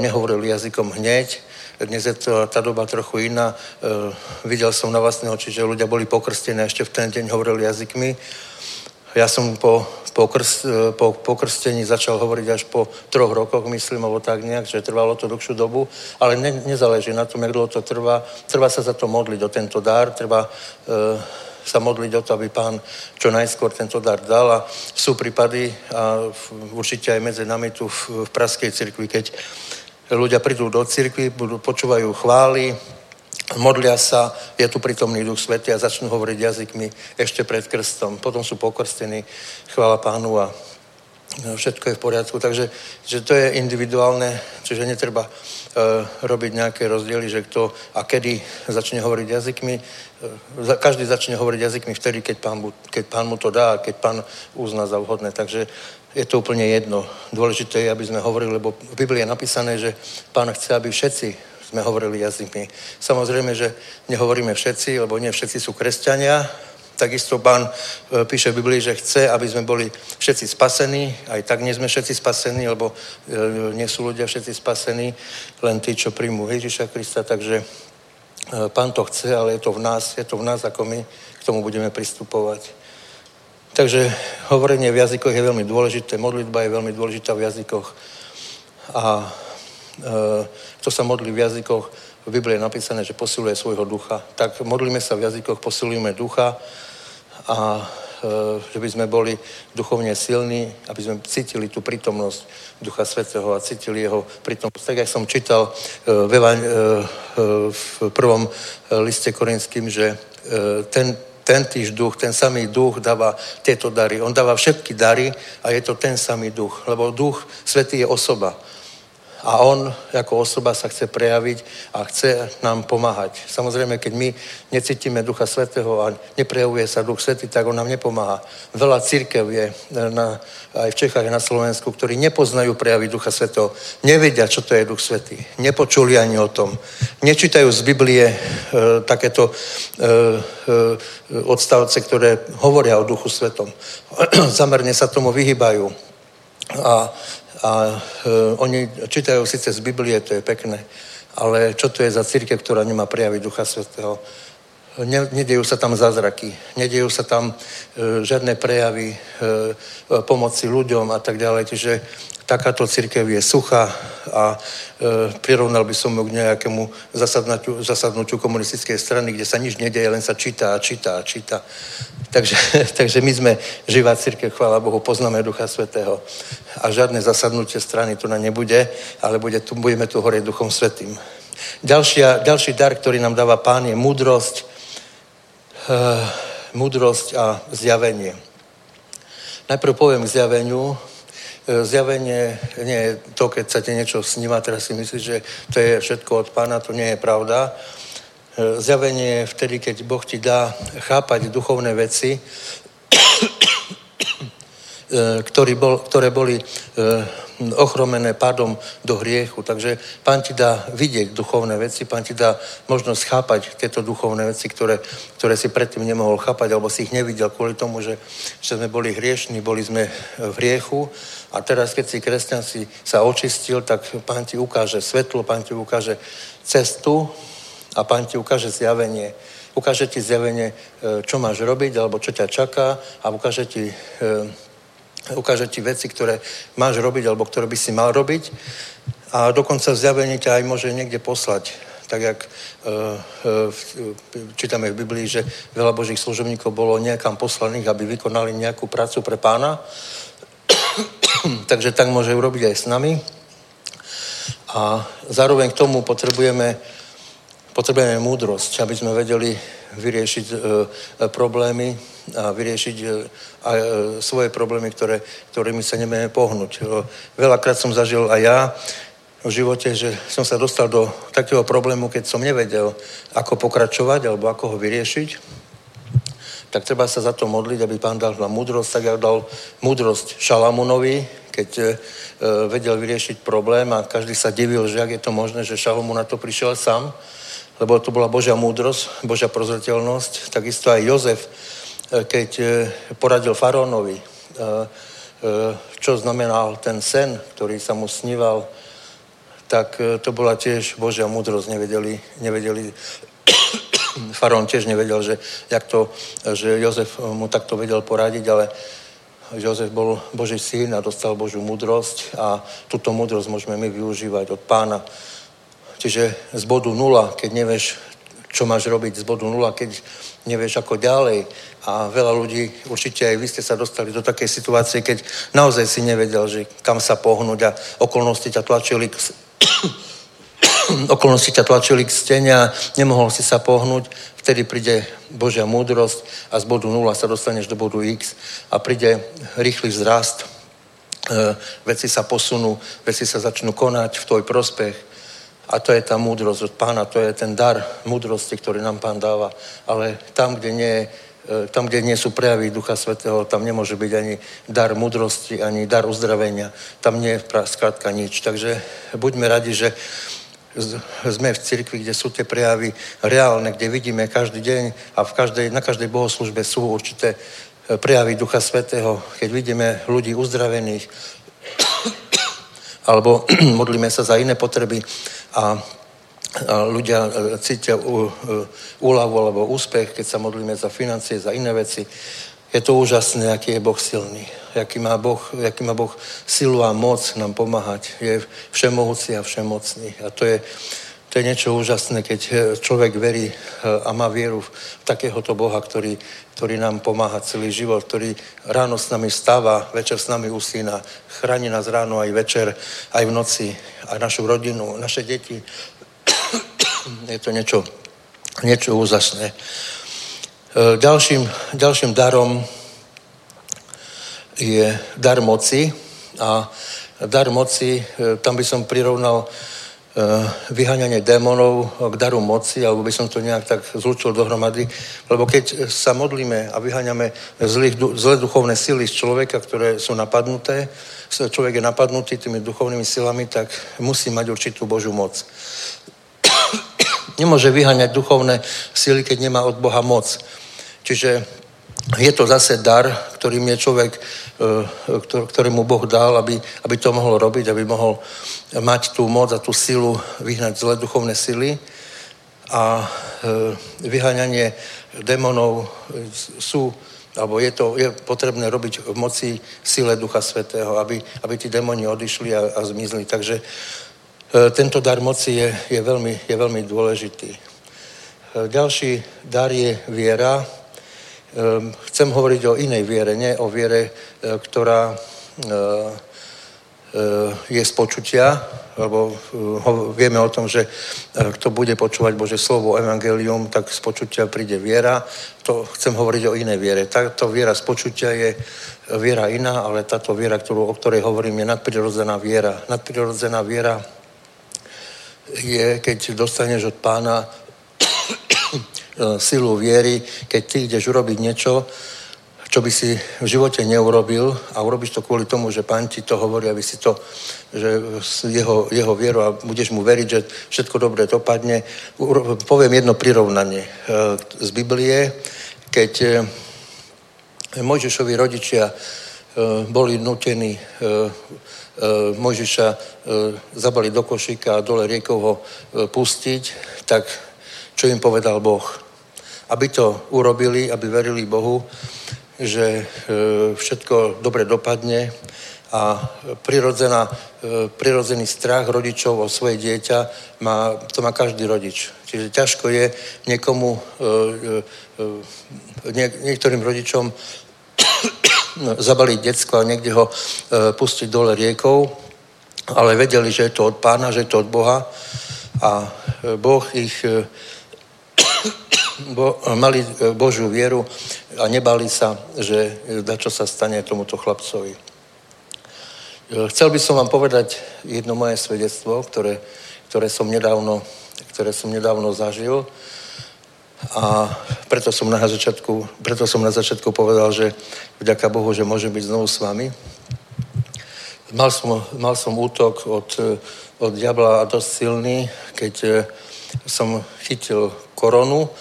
nehovorili jazykom hneď. Dnes je to, tá doba trochu iná. Videl som na vlastné oči, že ľudia boli pokrstené, ešte v ten deň hovorili jazykmi. Ja som po po, krst, po pokrstení začal hovoriť až po troch rokoch, myslím, alebo tak nejak, že trvalo to dlhšiu dobu, ale ne, nezáleží na tom, jak dlho to trvá. Treba sa za to modliť, o tento dar, treba e, sa modliť o to, aby pán čo najskôr tento dar dal. A sú prípady a určite aj medzi nami tu v, v Praskej cirkvi, keď ľudia prídu do cirkvi, budú, počúvajú chvály, modlia sa, je tu prítomný Duch Svetý a začnú hovoriť jazykmi ešte pred krstom. Potom sú pokrstení, chvála pánu a všetko je v poriadku. Takže že to je individuálne, čiže netreba uh, robiť nejaké rozdiely, že kto a kedy začne hovoriť jazykmi. Uh, každý začne hovoriť jazykmi vtedy, keď pán, keď pán mu to dá, keď pán uzná za vhodné. Takže je to úplne jedno. Dôležité je, aby sme hovorili, lebo v Biblii je napísané, že pán chce, aby všetci sme hovorili jazykmi. Samozrejme, že nehovoríme všetci, lebo nie všetci sú kresťania. Takisto pán e, píše v Biblii, že chce, aby sme boli všetci spasení. Aj tak nie sme všetci spasení, lebo e, nie sú ľudia všetci spasení, len tí, čo príjmú Ježiša Krista. Takže e, pán to chce, ale je to v nás, je to v nás, ako my k tomu budeme pristupovať. Takže hovorenie v jazykoch je veľmi dôležité, modlitba je veľmi dôležitá v jazykoch. A kto sa modlí v jazykoch, v Biblii je napísané, že posiluje svojho ducha. Tak modlíme sa v jazykoch, posilujeme ducha a že by sme boli duchovne silní, aby sme cítili tú prítomnosť Ducha Svetého a cítili jeho prítomnosť. Tak, jak som čítal v prvom liste korinským, že ten, ten týž duch, ten samý duch dáva tieto dary. On dáva všetky dary a je to ten samý duch, lebo duch svetý je osoba a on ako osoba sa chce prejaviť a chce nám pomáhať. Samozrejme, keď my necítime Ducha Svetého a neprejavuje sa Duch Svetý, tak on nám nepomáha. Veľa církev je na, aj v Čechách a na Slovensku, ktorí nepoznajú prejavy Ducha Svetého, nevedia, čo to je Duch Svetý, nepočuli ani o tom, nečítajú z Biblie e, takéto e, e, odstavce, ktoré hovoria o Duchu Svetom. Zamerne sa tomu vyhýbajú. A a uh, oni čítajú síce z Biblie, to je pekné, ale čo to je za církev, ktorá nemá prejaviť Ducha Svetého? Ne, nedejú sa tam zázraky, nedejú sa tam uh, žiadne prejavy uh, pomoci ľuďom a tak ďalej. Čiže takáto církev je suchá a e, prirovnal by som ju k nejakému zasadnutiu, zasadnutiu komunistickej strany, kde sa nič nedeje, len sa číta a číta a číta. Takže, takže my sme živá církev, chvála Bohu, poznáme Ducha Svetého a žiadne zasadnutie strany tu na nebude, ale bude tu, budeme tu horeť Duchom Svetým. Ďalšia, ďalší dar, ktorý nám dáva Pán, je múdrosť, e, múdrosť a zjavenie. Najprv poviem k zjaveniu, zjavenie nie je to, keď sa ti niečo sníva, teraz si myslíš, že to je všetko od pána, to nie je pravda. E, zjavenie je vtedy, keď Boh ti dá chápať duchovné veci, e, ktoré, bol, ktoré boli ochromené pádom do hriechu. Takže pán ti dá vidieť duchovné veci, pán ti dá možnosť chápať tieto duchovné veci, ktoré, ktoré si predtým nemohol chápať, alebo si ich nevidel kvôli tomu, že, že sme boli hriešní, boli sme v hriechu a teraz, keď si kresťan si sa očistil, tak pán ti ukáže svetlo, pán ti ukáže cestu a pán ti ukáže zjavenie. Ukáže ti zjavenie, e, čo máš robiť, alebo čo ťa čaká a ukáže ti, e, ukáže ti veci, ktoré máš robiť, alebo ktoré by si mal robiť. A dokonca zjavenie ťa aj môže niekde poslať. Tak jak uh, uh, čítame v Biblii, že veľa božích služobníkov bolo nejakam poslaných, aby vykonali nejakú prácu pre pána Takže tak môže urobiť aj s nami. A zároveň k tomu potrebujeme, potrebujeme múdrosť, aby sme vedeli vyriešiť e, problémy a vyriešiť e, aj, e, svoje problémy, ktoré, ktorými sa nevieme pohnúť. E, veľakrát som zažil aj ja v živote, že som sa dostal do takého problému, keď som nevedel, ako pokračovať alebo ako ho vyriešiť tak treba sa za to modliť, aby pán dal vám múdrosť, tak jak dal múdrosť Šalamunovi, keď e, vedel vyriešiť problém a každý sa divil, že ak je to možné, že Šalamun na to prišiel sám, lebo to bola Božia múdrosť, Božia prozreteľnosť. Takisto aj Jozef, e, keď e, poradil faraónovi, e, e, čo znamenal ten sen, ktorý sa mu sníval, tak e, to bola tiež Božia múdrosť, nevedeli, nevedeli Faraón tiež nevedel, že, jak to, že Jozef mu takto vedel poradiť, ale Jozef bol Boží syn a dostal Božiu múdrosť a túto múdrosť môžeme my využívať od pána. Čiže z bodu nula, keď nevieš, čo máš robiť, z bodu nula, keď nevieš ako ďalej. A veľa ľudí, určite aj vy ste sa dostali do takej situácie, keď naozaj si nevedel, že kam sa pohnúť a okolnosti ťa tlačili k okolnosti ťa tlačili k stene a nemohol si sa pohnúť, vtedy príde Božia múdrosť a z bodu 0 sa dostaneš do bodu X a príde rýchly vzrast, e, veci sa posunú, veci sa začnú konať v tvoj prospech a to je tá múdrosť od pána, to je ten dar múdrosti, ktorý nám pán dáva. Ale tam, kde nie e, tam, kde nie sú prejavy Ducha Svetého, tam nemôže byť ani dar múdrosti, ani dar uzdravenia. Tam nie je skrátka nič. Takže buďme radi, že sme v cirkvi, kde sú tie prejavy reálne, kde vidíme každý deň a v každej, na každej bohoslužbe sú určité e, prejavy Ducha Svetého, keď vidíme ľudí uzdravených alebo modlíme sa za iné potreby a, ľudia e, cítia e, úľavu alebo úspech, keď sa modlíme za financie, za iné veci. Je to úžasné, aký je Boh silný jaký má Boh, jaký má boh silu a moc nám pomáhať. Je všemohúci a všemocný. A to je, To je niečo úžasné, keď človek verí a má vieru v takéhoto Boha, ktorý, ktorý nám pomáha celý život, ktorý ráno s nami stáva, večer s nami usína, chráni nás ráno aj večer, aj v noci, aj našu rodinu, naše deti. Je to niečo, niečo úžasné. Eh, ďalším, ďalším darom je dar moci a dar moci, tam by som prirovnal vyháňanie démonov k daru moci, alebo by som to nejak tak zlučil dohromady, lebo keď sa modlíme a vyháňame zlých, zlé duchovné sily z človeka, ktoré sú napadnuté, človek je napadnutý tými duchovnými silami, tak musí mať určitú Božú moc. Nemôže vyháňať duchovné sily, keď nemá od Boha moc. Čiže je to zase dar, ktorým je človek, eh, ktorému Boh dal, aby, aby to mohol robiť, aby mohol mať tú moc a tú silu vyhnať zlé duchovné sily a e, vyháňanie démonov sú, alebo je to je potrebné robiť v moci sile Ducha Svetého, aby, aby tí démoni odišli a, a zmizli. Takže e, tento dar moci je, je, veľmi, je veľmi dôležitý. E, ďalší dar je viera. Chcem hovoriť o inej viere, nie o viere, ktorá Eh, je z počutia, lebo vieme o tom, že kto bude počúvať Bože slovo, evangelium, tak z počutia príde viera. To chcem hovoriť o inej viere. Táto viera z počutia je viera iná, ale táto viera, ktorú, o ktorej hovorím, je nadprirodzená viera. Nadprirodzená viera je, keď dostaneš od pána silu viery, keď ty ideš urobiť niečo, čo by si v živote neurobil a urobíš to kvôli tomu, že pán ti to hovorí, aby si to, že jeho, jeho vieru a budeš mu veriť, že všetko dobre dopadne. Poviem jedno prirovnanie e, z Biblie, keď e, Mojžišovi rodičia e, boli nutení Mojžiša zabali do košíka a dole riekou ho pustiť, tak čo im povedal Boh? Aby to urobili, aby verili Bohu, že e, všetko dobre dopadne a prirodzená, e, prirodzený strach rodičov o svoje dieťa má, to má každý rodič. Čiže ťažko je niekomu, e, nie, niektorým rodičom zabaliť detsko a niekde ho pustiť dole riekou, ale vedeli, že je to od pána, že je to od Boha a Boh ich bo, mali Božiu vieru a nebali sa, že da čo sa stane tomuto chlapcovi. Chcel by som vám povedať jedno moje svedectvo, ktoré, ktoré, som, nedávno, ktoré som nedávno zažil a preto som, na začiatku, preto som na začiatku povedal, že vďaka Bohu, že môžem byť znovu s vami. Mal som, mal som útok od, od diabla a dosť silný, keď som chytil koronu,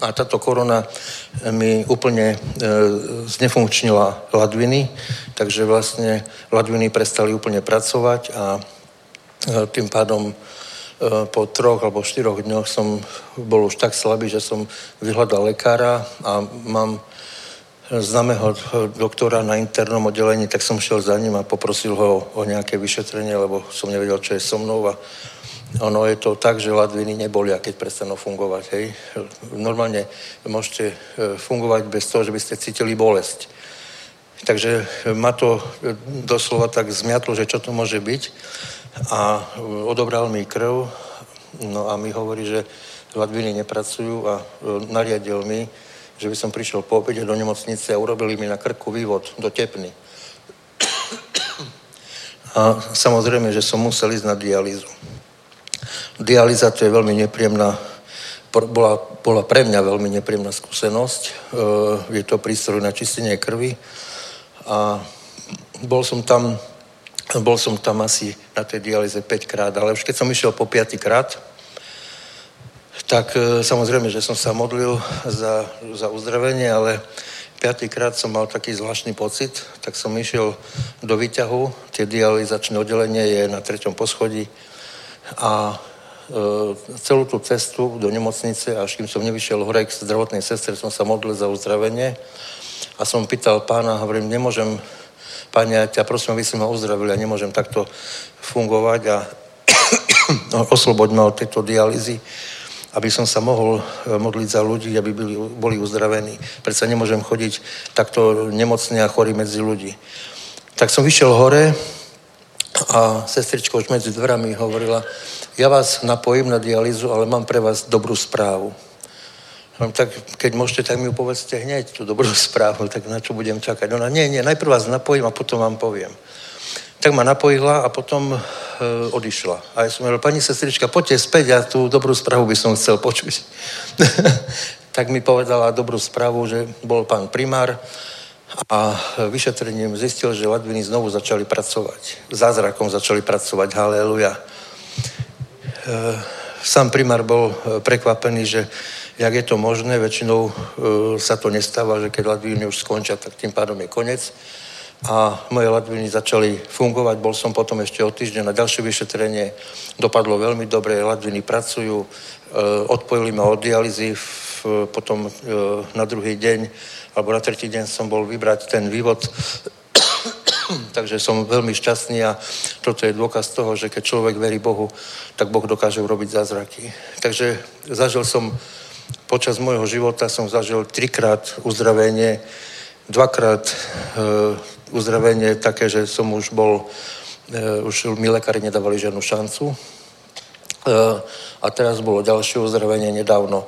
a táto korona mi úplne e, znefunkčnila ladviny, takže vlastne ladviny prestali úplne pracovať a e, tým pádom e, po troch alebo štyroch dňoch som bol už tak slabý, že som vyhľadal lekára a mám známeho doktora na internom oddelení, tak som šiel za ním a poprosil ho o nejaké vyšetrenie, lebo som nevedel, čo je so mnou a ono je to tak, že ladviny nebolia, keď prestanú fungovať. Hej. Normálne môžete e, fungovať bez toho, že by ste cítili bolesť. Takže ma to doslova tak zmiatlo, že čo to môže byť. A odobral mi krv, no a mi hovorí, že ladviny nepracujú a e, nariadil mi, že by som prišiel po obede do nemocnice a urobili mi na krku vývod do tepny. A samozrejme, že som musel ísť na dialýzu. Dialýza to je veľmi nepríjemná, bola, bola pre mňa veľmi nepríjemná skúsenosť. E, je to prístroj na čistenie krvi. A bol som tam, bol som tam asi na tej dialýze 5 krát, ale už keď som išiel po 5 krát, tak e, samozrejme, že som sa modlil za, za uzdravenie, ale piatýkrát som mal taký zvláštny pocit, tak som išiel do výťahu, tie dializačné oddelenie je na treťom poschodí a e, celú tú cestu do nemocnice, až kým som nevyšiel hore k zdravotnej sestre, som sa modlil za uzdravenie a som pýtal pána, hovorím, nemôžem, páne, ja ťa prosím, aby si ma uzdravili, ja nemôžem takto fungovať a osloboď ma od tejto dialýzy, aby som sa mohol e, modliť za ľudí, aby byli, boli uzdravení. Predsa nemôžem chodiť takto nemocný a chorý medzi ľudí. Tak som vyšiel hore a sestrička už medzi dverami hovorila, ja vás napojím na dialýzu, ale mám pre vás dobrú správu. Tak keď môžete, tak mi ju povedzte hneď, tú dobrú správu, tak na čo budem čakať. Ona, nie, nie, najprv vás napojím a potom vám poviem. Tak ma napojila a potom e, odišla. A ja som hovoril, pani sestrička, poďte späť, ja tú dobrú správu by som chcel počuť. tak mi povedala dobrú správu, že bol pán primár a vyšetrením zistil, že ladviny znovu začali pracovať. Zázrakom začali pracovať, haleluja. E, sám primár bol e, prekvapený, že jak je to možné, väčšinou e, sa to nestáva, že keď ladviny už skončia, tak tým pádom je konec. A moje ladviny začali fungovať, bol som potom ešte o týždeň na ďalšie vyšetrenie, dopadlo veľmi dobre, ladviny pracujú, odpojili ma od dializy, potom na druhý deň, alebo na tretí deň som bol vybrať ten vývod takže som veľmi šťastný a toto je dôkaz toho, že keď človek verí Bohu, tak Boh dokáže urobiť zázraky. Takže zažil som Počas môjho života som zažil trikrát uzdravenie, dvakrát e, uzdravenie také, že som už bol, e, už mi lekári nedávali žiadnu šancu. E, a teraz bolo ďalšie uzdravenie nedávno.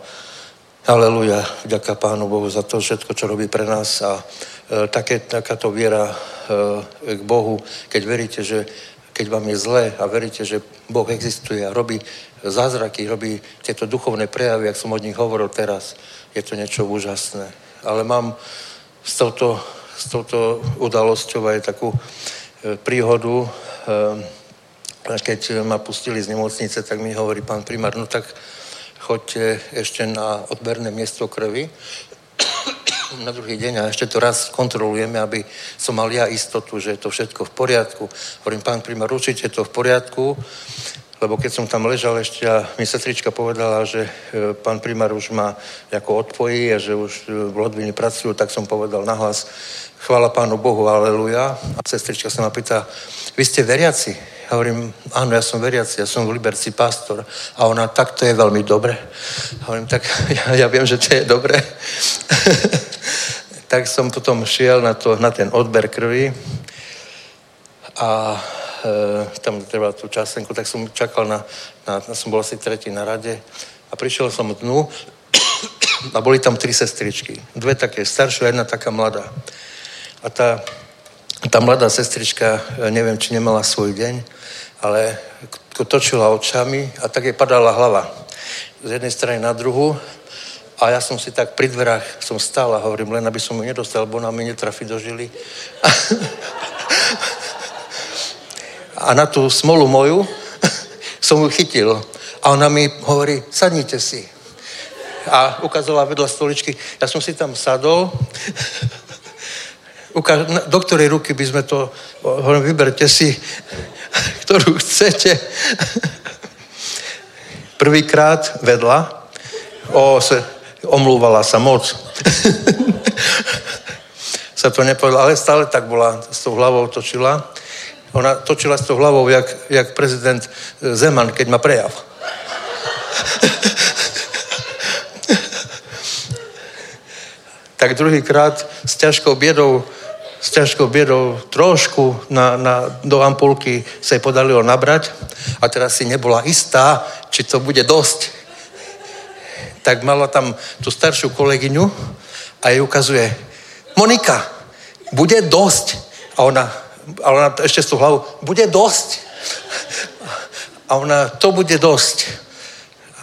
Aleluja, vďaka Pánu Bohu za to všetko, čo robí pre nás a e, také, takáto viera e, k Bohu, keď veríte, že keď vám je zlé a veríte, že Boh existuje a robí zázraky, robí tieto duchovné prejavy, jak som od nich hovoril teraz, je to niečo úžasné. Ale mám s touto, s touto udalosťou aj takú e, príhodu, e, keď ma pustili z nemocnice, tak mi hovorí pán primár, no tak choďte ešte na odberné miesto krvi na druhý deň a ešte to raz kontrolujeme, aby som mal ja istotu, že je to všetko v poriadku. Hovorím, pán primár, určite je to v poriadku, lebo keď som tam ležal ešte a mi sestrička povedala, že e, pán primár už ma ako odpojí a že už v Lodvini pracujú, tak som povedal nahlas, chvála pánu Bohu, aleluja. A sestrička sa ma pýta, vy ste veriaci? Ja hovorím, áno, ja som veriaci, ja som v Liberci pastor. A ona, tak to je veľmi dobre. Hovorím, tak ja, ja viem, že to je dobre. tak som potom šiel na, to, na ten odber krvi a e, tam treba tú časenku, tak som čakal na, na, na, som bol asi tretí na rade a prišiel som dnu a boli tam tri sestričky. Dve také staršie a jedna taká mladá. A tá, tá mladá sestrička, e, neviem, či nemala svoj deň, ale točila očami a tak jej padala hlava. Z jednej strany na druhú a ja som si tak pri dverách som stál a hovorím, len aby som ju nedostal, lebo ona mi netrafi do žily. a na tú smolu moju som ju chytil. A ona mi hovorí, sadnite si. A ukazovala vedľa stoličky. Ja som si tam sadol. do ktorej ruky by sme to... Hovorím, vyberte si, ktorú chcete. Prvýkrát vedľa. O, se, omlúvala sa moc. sa to nepovedala, ale stále tak bola, s tou hlavou točila. Ona točila s tou hlavou, jak, jak prezident Zeman, keď má prejav. Tak druhýkrát s ťažkou biedou s ťažkou biedou trošku na, na, do ampulky sa jej podarilo nabrať a teraz si nebola istá, či to bude dosť tak mala tam tú staršiu kolegyňu a jej ukazuje, Monika, bude dosť. A ona, a ona ešte s tú hlavou, bude dosť. A ona, to bude dosť.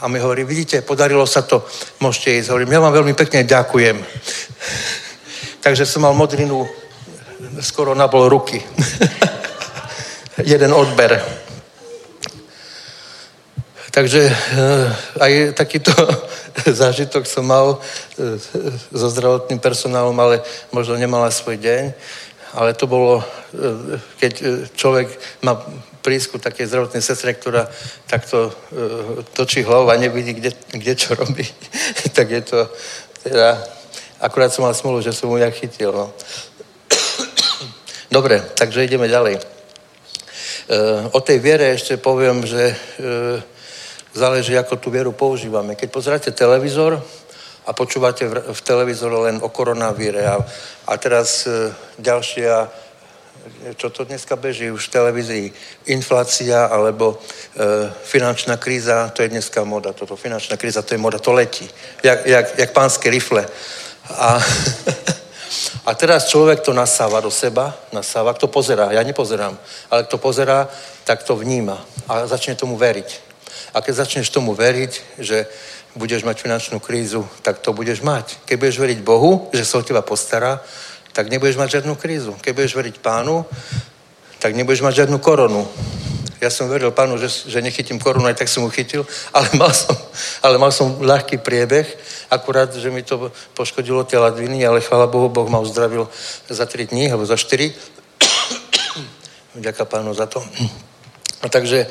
A mi hovorí, vidíte, podarilo sa to, môžete ísť. Hovorím, ja vám veľmi pekne ďakujem. Takže som mal modrinu skoro na bol ruky. Jeden odber. Takže eh, aj takýto zážitok som mal e, so zdravotným personálom, ale možno nemala svoj deň. Ale to bolo, e, keď človek má prísku také zdravotnej sestre, ktorá takto točí hlavu a nevidí, kde, kde čo robí, tak je to teda... Akurát som mal smolu, že som mu ja chytil. No. Dobre, takže ideme ďalej. o tej viere ešte poviem, že e, záleží, ako tú vieru používame. Keď pozeráte televízor a počúvate v, v televízore len o koronavíre a, a teraz e, ďalšia čo to dneska beží? Už v televízii, inflácia alebo e, finančná kríza, to je dneska moda, toto finančná kríza, to je moda, to letí, jak, jak, jak pánske rifle. A, a teraz človek to nasáva do seba, nasáva, kto pozerá, ja nepozerám, ale kto pozerá, tak to vníma a začne tomu veriť. A keď začneš tomu veriť, že budeš mať finančnú krízu, tak to budeš mať. Keď budeš veriť Bohu, že sa o teba postará, tak nebudeš mať žiadnu krízu. Keď budeš veriť pánu, tak nebudeš mať žiadnu koronu. Ja som veril pánu, že, že nechytím korunu, aj tak som mu chytil, ale mal som, ale mal som ľahký priebeh, akurát, že mi to poškodilo tie ladviny, ale chvála Bohu, Boh ma uzdravil za 3 dní, alebo za 4. Ďaká pánu za to. A takže,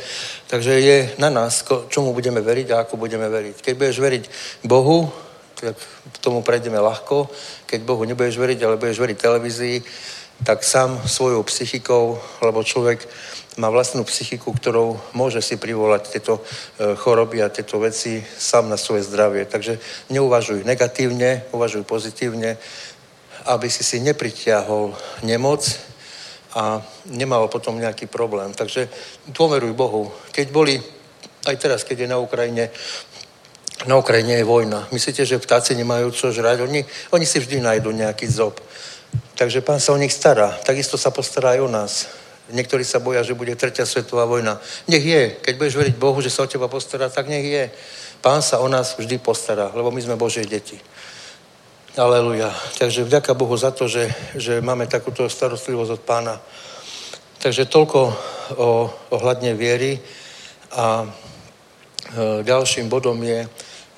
takže je na nás, čomu budeme veriť a ako budeme veriť. Keď budeš veriť Bohu, tak tomu prejdeme ľahko. Keď Bohu nebudeš veriť, ale budeš veriť televízii, tak sám svojou psychikou, lebo človek má vlastnú psychiku, ktorou môže si privolať tieto e, choroby a tieto veci sám na svoje zdravie. Takže neuvažuj negatívne, uvažuj pozitívne, aby si si nepritiahol nemoc a nemal potom nejaký problém. Takže dôveruj Bohu. Keď boli, aj teraz, keď je na Ukrajine na Ukrajine je vojna. Myslíte, že vtáci nemajú čo žrať? Oni, oni si vždy nájdú nejaký zob. Takže pán sa o nich stará. Takisto sa postará aj o nás. Niektorí sa boja, že bude tretia svetová vojna. Nech je. Keď budeš veriť Bohu, že sa o teba postará, tak nech je. Pán sa o nás vždy postará, lebo my sme Božie deti. Aleluja. Takže vďaka Bohu za to, že, že máme takúto starostlivosť od pána. Takže toľko o, viery. A e, ďalším bodom je,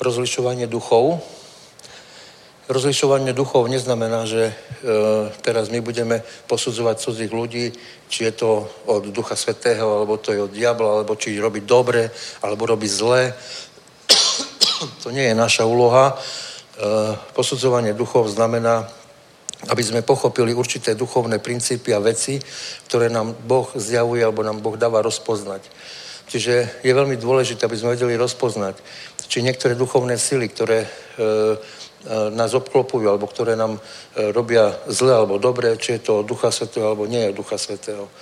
rozlišovanie duchov. Rozlišovanie duchov neznamená, že e, teraz my budeme posudzovať cudzích ľudí, či je to od Ducha Svetého, alebo to je od diabla, alebo či robí dobre, alebo robí zlé. to nie je naša úloha. E, posudzovanie duchov znamená, aby sme pochopili určité duchovné princípy a veci, ktoré nám Boh zjavuje alebo nám Boh dáva rozpoznať. Čiže je veľmi dôležité, aby sme vedeli rozpoznať, či niektoré duchovné sily, ktoré e, e, nás obklopujú, alebo ktoré nám e, robia zle alebo dobre, či je to Ducha Svetého, alebo nie je Ducha Svetého.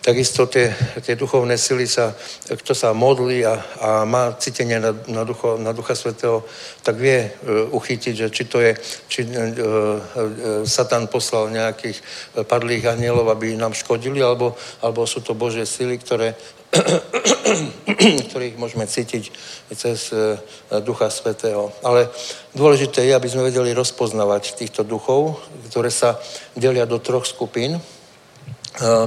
Takisto tie, tie duchovné sily sa, kto sa modlí a, a má cítenie na, na, ducho, na Ducha Svetého, tak vie uh, uchytiť, že či to je, či uh, uh, Satan poslal nejakých padlých anielov, aby nám škodili, alebo, alebo sú to Božie sily, ktoré ktorých môžeme cítiť cez e, Ducha Svetého. Ale dôležité je, aby sme vedeli rozpoznávať týchto duchov, ktoré sa delia do troch skupín. E,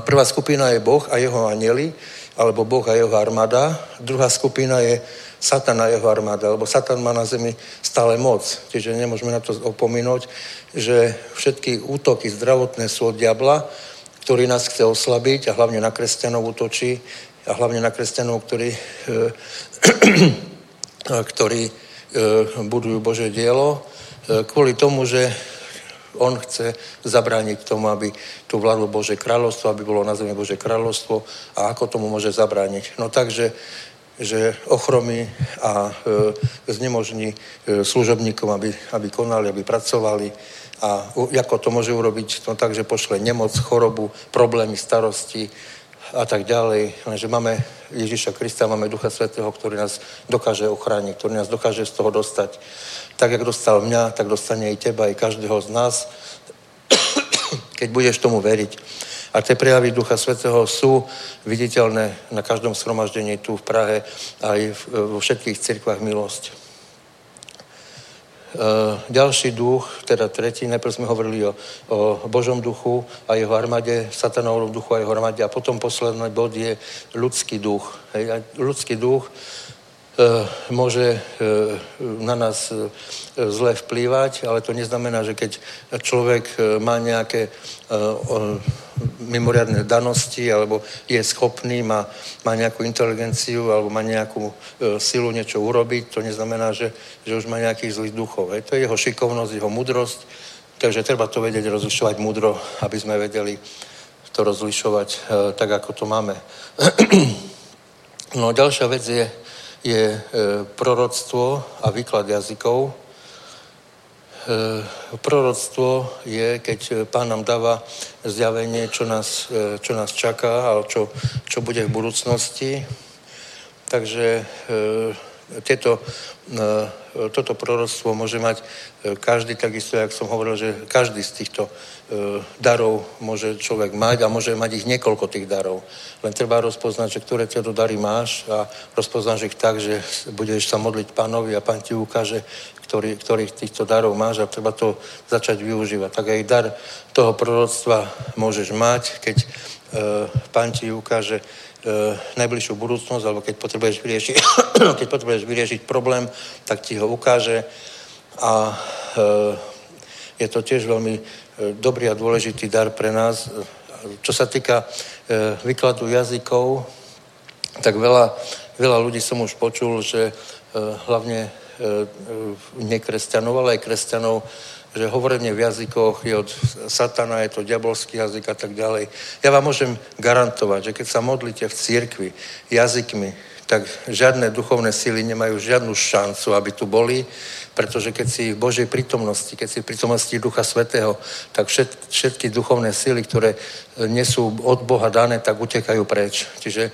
prvá skupina je Boh a jeho anieli, alebo Boh a jeho armáda. Druhá skupina je Satan a jeho armáda, lebo Satan má na zemi stále moc. Čiže nemôžeme na to opomínať, že všetky útoky zdravotné sú od diabla, ktorý nás chce oslabiť a hlavne na kresťanov útočí a hlavne na kresťanov, ktorí, eh, ktorí eh, budujú Bože dielo, eh, kvôli tomu, že on chce zabrániť tomu, aby tu vládlo Bože kráľovstvo, aby bolo na zemi Bože kráľovstvo a ako tomu môže zabrániť. No takže že ochromí a e, znemožní e, služobníkom, aby, aby konali, aby pracovali. A u, ako to môže urobiť? No tak, že pošle nemoc, chorobu, problémy, starosti, a tak ďalej. Lenže máme Ježiša Krista, máme Ducha Svetého, ktorý nás dokáže ochrániť, ktorý nás dokáže z toho dostať. Tak, jak dostal mňa, tak dostane i teba, i každého z nás, keď budeš tomu veriť. A tie prejavy Ducha Svetého sú viditeľné na každom shromaždení tu v Prahe aj vo všetkých cirkvách milosť. Eh, ďalší duch, teda tretí, najprv sme hovorili o, o Božom duchu a jeho armáde, satanovom duchu a jeho armáde a potom posledný bod je ľudský duch. Hej, ľudský duch E, môže e, na nás e, zle vplývať, ale to neznamená, že keď človek má nejaké mimoriadne danosti alebo je schopný, má, má nejakú inteligenciu alebo má nejakú silu niečo urobiť, to neznamená, že, že už má nejakých zlých duchov. To je jeho šikovnosť, jeho mudrosť, takže treba to vedieť rozlišovať mudro, aby sme vedeli, to rozlišovať tak, ako to máme. No ďalšia vec je, je proroctvo a výklad jazykov. Proroctvo je, keď pán nám dáva zjavenie, čo nás, čo nás čaká, ale čo, čo bude v budúcnosti. Takže tieto, e, toto proroctvo môže mať e, každý, takisto, jak som hovoril, že každý z týchto e, darov môže človek mať a môže mať ich niekoľko tých darov. Len treba rozpoznať, že ktoré tieto dary máš a rozpoznáš ich tak, že budeš sa modliť pánovi a pán ti ukáže, ktorý, ktorých týchto darov máš a treba to začať využívať. Tak aj dar toho proroctva môžeš mať, keď pán ti ukáže, najbližšiu budúcnosť, alebo keď potrebuješ vyriešiť, keď potrebuješ vyriešiť problém, tak ti ho ukáže. A e, je to tiež veľmi e, dobrý a dôležitý dar pre nás. Čo sa týka e, výkladu jazykov, tak veľa, veľa ľudí som už počul, že e, hlavne e, nekresťanov, ale aj kresťanov že hovorenie v jazykoch je od satana, je to diabolský jazyk a tak ďalej. Ja vám môžem garantovať, že keď sa modlíte v cirkvi jazykmi, tak žiadne duchovné síly nemajú žiadnu šancu, aby tu boli, pretože keď si v Božej prítomnosti, keď si v prítomnosti Ducha Svetého, tak všet, všetky duchovné síly, ktoré nie sú od Boha dané, tak utekajú preč. Čiže e,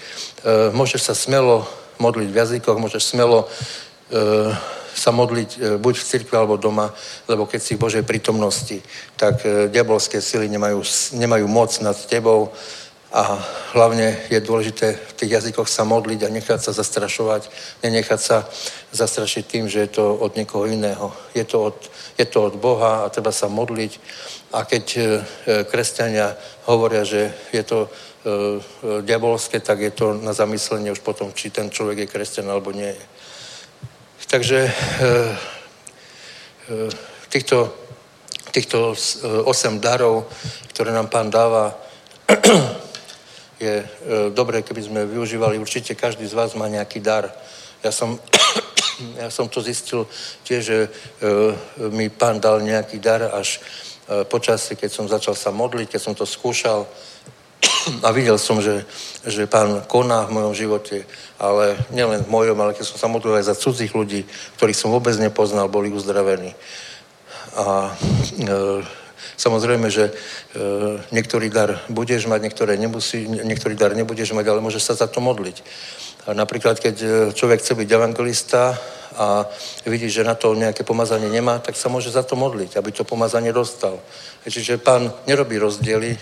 môžeš sa smelo modliť v jazykoch, môžeš smelo e, sa modliť e, buď v cirkvi alebo doma, lebo keď si v Božej prítomnosti, tak e, diabolské sily nemajú, nemajú moc nad tebou a hlavne je dôležité v tých jazykoch sa modliť a nechať sa zastrašovať, nenechať sa zastrašiť tým, že je to od niekoho iného. Je to od, je to od Boha a treba sa modliť. A keď e, kresťania hovoria, že je to diabolské, tak je to na zamyslenie už potom, či ten človek je kresťan alebo nie je. Takže eh, eh, týchto, týchto 8 eh, darov, ktoré nám pán dáva, je dobré, keby sme využívali. Určite každý z vás má nejaký dar. Ja som, ja som to zistil tiež, že mi pán dal nejaký dar až počasie, keď som začal sa modliť, keď som to skúšal a videl som, že, že pán koná v mojom živote, ale nielen v mojom, ale keď som sa modlil aj za cudzích ľudí, ktorých som vôbec nepoznal, boli uzdravení. A e, samozrejme, že e, niektorý dar budeš mať, niektoré nemusí, niektorý dar nebudeš mať, ale môžeš sa za to modliť. A napríklad, keď e, človek chce byť evangelista a vidí, že na to nejaké pomazanie nemá, tak sa môže za to modliť, aby to pomazanie dostal. Čiže pán nerobí rozdiely,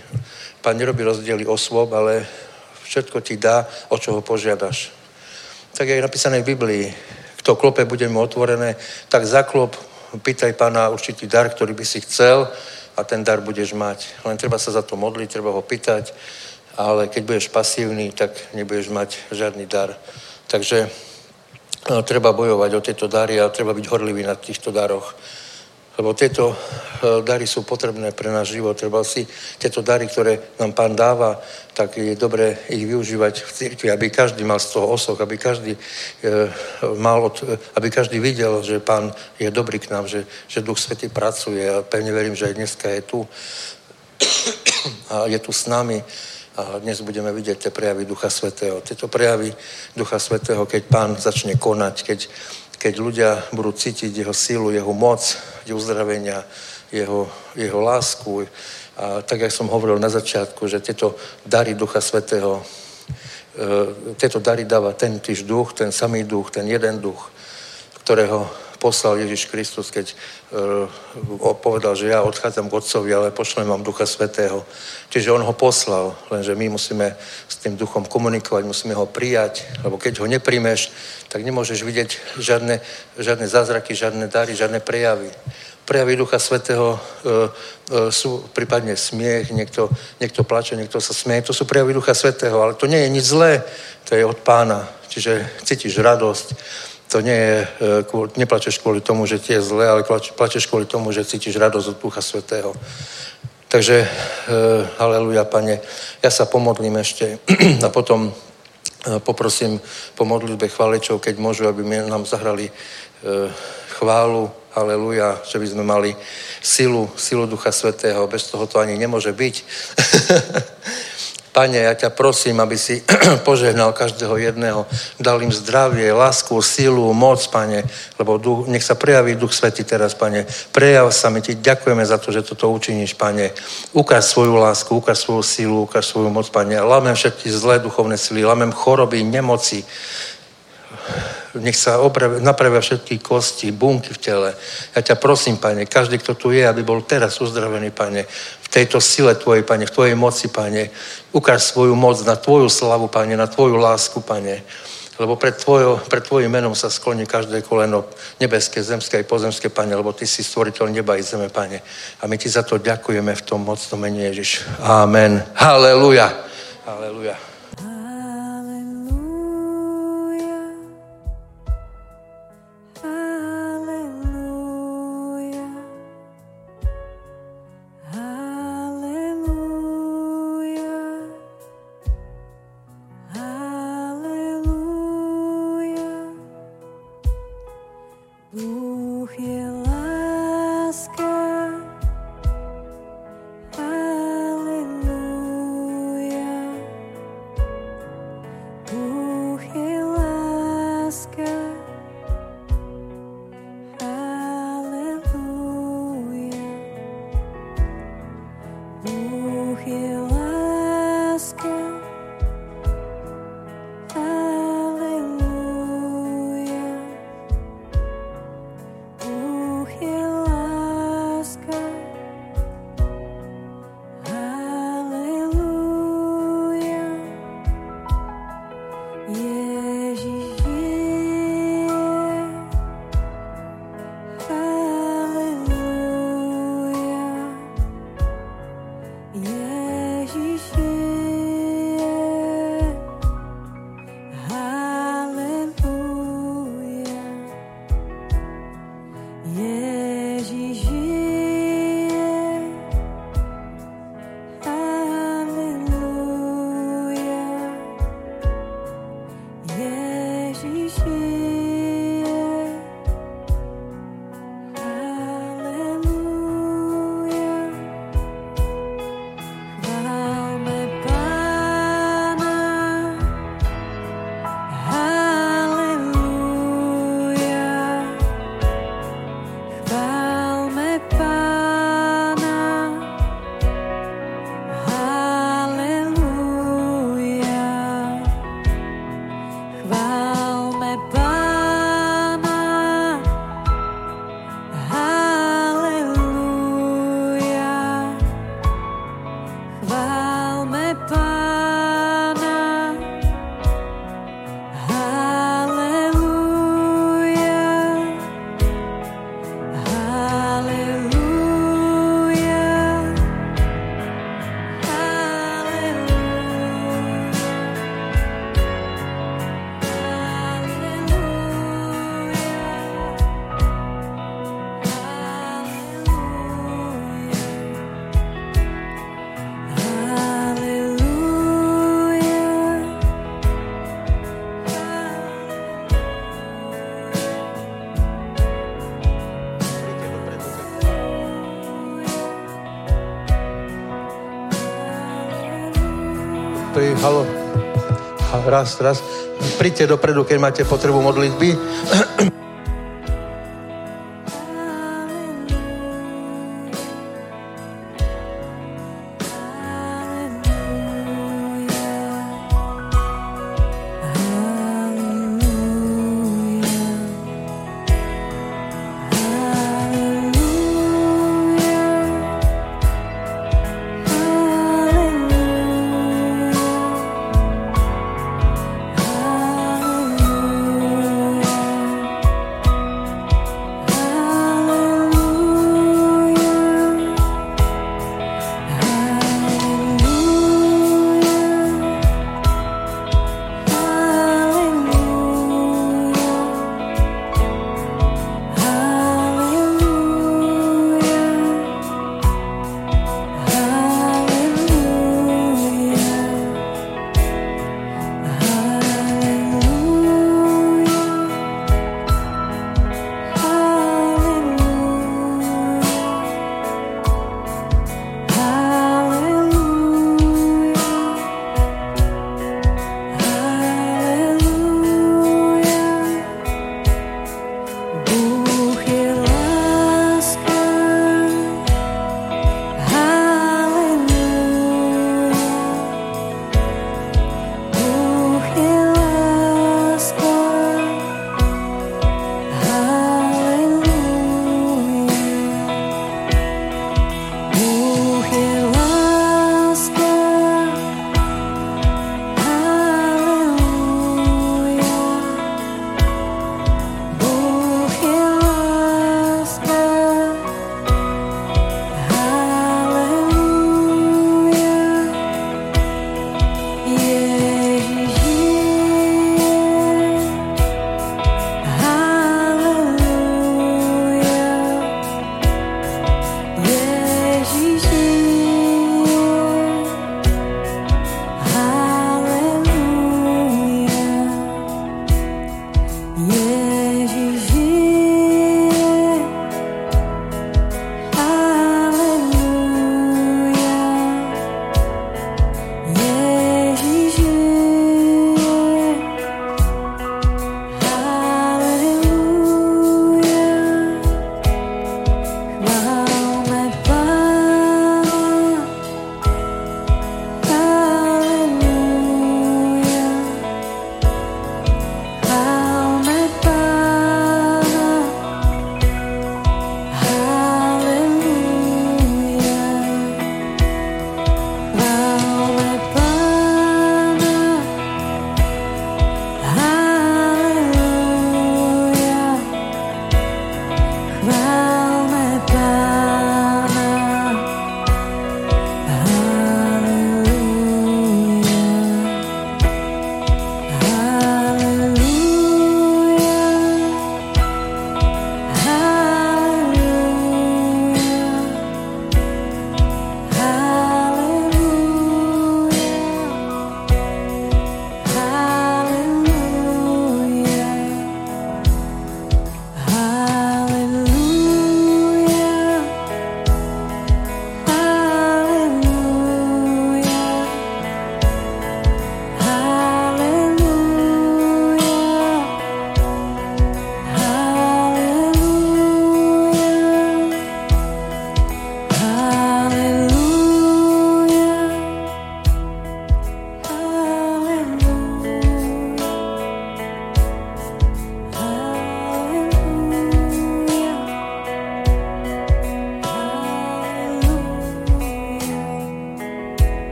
Pán nerobí rozdiely osôb, ale všetko ti dá, o čo ho požiadaš. Tak je napísané v Biblii, kto klope, bude mu otvorené, tak zaklop, pýtaj pána určitý dar, ktorý by si chcel a ten dar budeš mať. Len treba sa za to modliť, treba ho pýtať, ale keď budeš pasívny, tak nebudeš mať žiadny dar. Takže no, treba bojovať o tieto dary a treba byť horlivý na týchto daroch lebo tieto eh, dary sú potrebné pre náš život. Treba si tieto dary, ktoré nám pán dáva, tak je dobré ich využívať v cirkvi, aby každý mal z toho osoch, aby každý, eh, mal od, aby každý videl, že pán je dobrý k nám, že, že Duch Svetý pracuje a pevne verím, že aj dneska je tu a je tu s nami a dnes budeme vidieť tie prejavy Ducha Svetého. Tieto prejavy Ducha Svetého, keď pán začne konať, keď keď ľudia budú cítiť jeho sílu, jeho moc, jeho uzdravenia, jeho, jeho lásku. A tak, jak som hovoril na začiatku, že tieto dary Ducha Svetého, e, tieto dary dáva ten týž duch, ten samý duch, ten jeden duch, ktorého poslal Ježiš Kristus, keď uh, povedal, že ja odchádzam k Otcovi, ale pošlem vám Ducha Svetého. Čiže on ho poslal, lenže my musíme s tým duchom komunikovať, musíme ho prijať, lebo keď ho nepríjmeš, tak nemôžeš vidieť žiadne, žiadne zázraky, žiadne dary, žiadne prejavy. Prejavy Ducha Svetého e, e, sú prípadne smiech, niekto, niekto plače, niekto sa smie. To sú prejavy Ducha Svetého, ale to nie je nič zlé, to je od pána. Čiže cítiš radosť, to nie je, e, neplačeš kvôli tomu, že ti je zle, ale plačeš kvôli tomu, že cítiš radosť od Ducha Svetého. Takže, e, haleluja, pane, ja sa pomodlím ešte a potom poprosím po modlitbe chválečov, keď môžu, aby nám zahrali chválu, aleluja, že by sme mali silu, silu Ducha Svetého. Bez toho to ani nemôže byť. Pane, ja ťa prosím, aby si požehnal každého jedného, dal im zdravie, lásku, silu, moc, Pane, lebo duch, nech sa prejaví Duch Svetý teraz, Pane. Prejav sa, my ti ďakujeme za to, že toto učiníš, Pane. Ukáž svoju lásku, ukáž svoju silu, ukáž svoju moc, Pane. Lamem všetky zlé duchovné sily, lamem choroby, nemoci, nech sa opravia, napravia všetky kosti, bunky v tele. Ja ťa prosím, Pane, každý, kto tu je, aby bol teraz uzdravený, Pane, v tejto sile Tvojej, Pane, v Tvojej moci, Pane. Ukáž svoju moc na Tvoju slavu, Pane, na Tvoju lásku, Pane. Lebo pred, tvojo, pred Tvojim menom sa skloní každé koleno nebeské, zemské aj pozemské, Pane, lebo Ty si stvoriteľ neba i zeme, Pane. A my Ti za to ďakujeme v tom mocnom mene Ježiš. Amen. Haleluja. Haleluja. Raz, raz. Príďte dopredu, keď máte potrebu modlitby.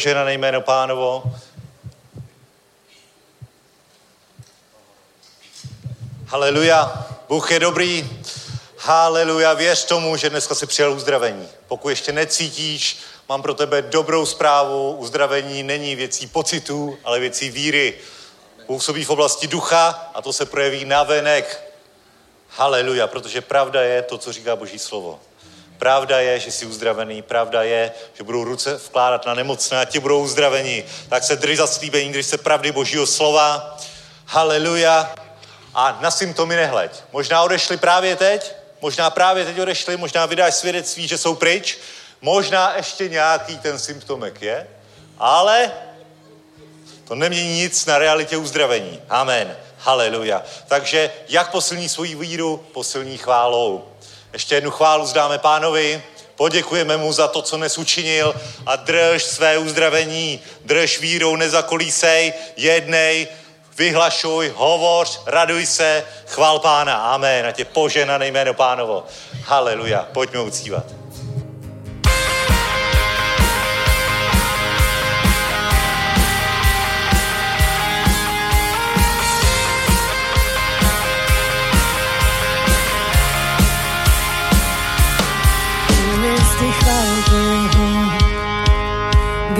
Tě poženané jméno pánovo. Haleluja. Bůh je dobrý. Haleluja. Věř tomu, že dneska si přijal uzdravení. Pokud ještě necítíš, mám pro tebe dobrou zprávu. Uzdravení není věcí pocitů, ale věcí víry. Působí v oblasti ducha a to se projeví na venek. Haleluja, protože pravda je to, co říká Boží slovo. Pravda je, že jsi uzdravený, pravda je, že budou ruce vkládat na nemocné a ti budou uzdravení. Tak se drž za slíbení, když se pravdy Božího slova. Haleluja. A na symptomy nehleď. Možná odešli právě teď, možná právě teď odešli, možná vydáš svědectví, že jsou pryč, možná ještě nějaký ten symptomek je, ale to nemění nic na realitě uzdravení. Amen. Haleluja. Takže jak posilní svoji víru? Posilní chválou. Ještě jednu chválu zdáme pánovi, poděkujeme mu za to, co dnes učinil a drž své uzdravení, drž vírou, nezakolísej, jednej, vyhlašuj, hovoř, raduj se, chvál pána. Amen. A tě poženané jméno pánovo. Haleluja. Pojďme uctívat.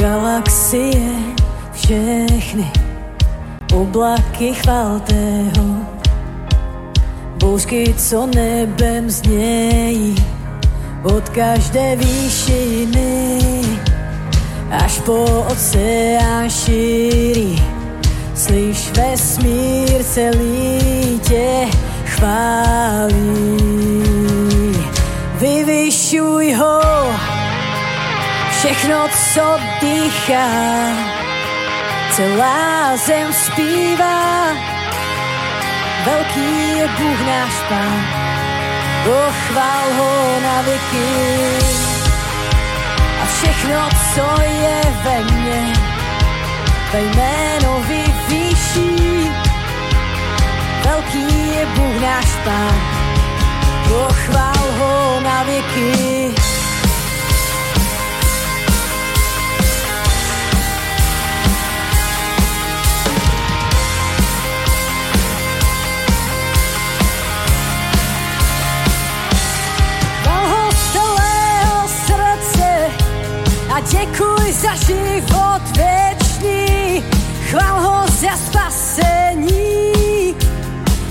Galaxie všechny, oblaky chvalte ho, bouřky, co nebem znějí, od každé výšiny až po oceán šíří. Slyš vesmír celý tě chválí. Vyvyšuj ho, všechno, co dýchá, celá zem zpívá. Velký je Bůh náš Pán, pochvál ho na věky. A všechno, co je ve mně, ve jméno vyvýší. Velký je Bůh náš Pán, pochvál ho na věky. Děkuj za život věčný, chval ho za spasení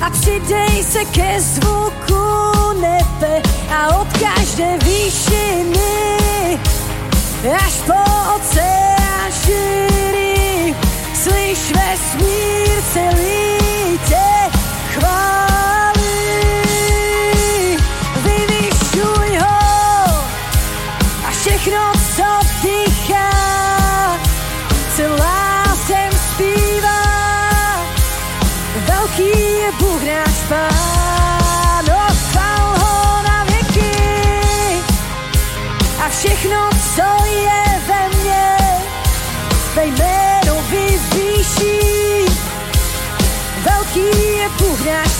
a přidej se ke zvuku nebe a od každé výšiny až po oceán. Slyš vesmír celý tě co dýchá, celá zem zpívá. Velký je Bůh náš Pán, ho na věky. A všechno, co je ve mně, ve jméno vyvýší. Velký je Bůh náš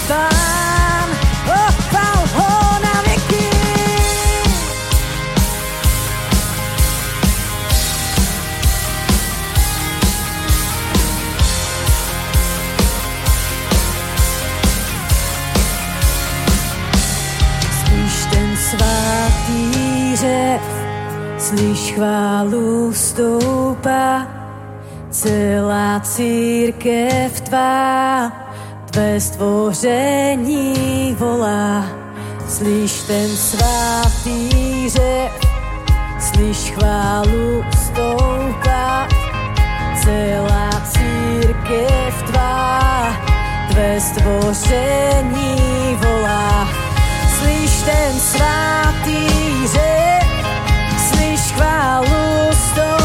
slyš chválu stoupá, celá církev tvá, tvé stvoření volá. Slyš ten svatý řev, slyš chválu stoupá, celá církev tvá, tvé stvoření volá. Slyš ten svatý řek, slyš chválu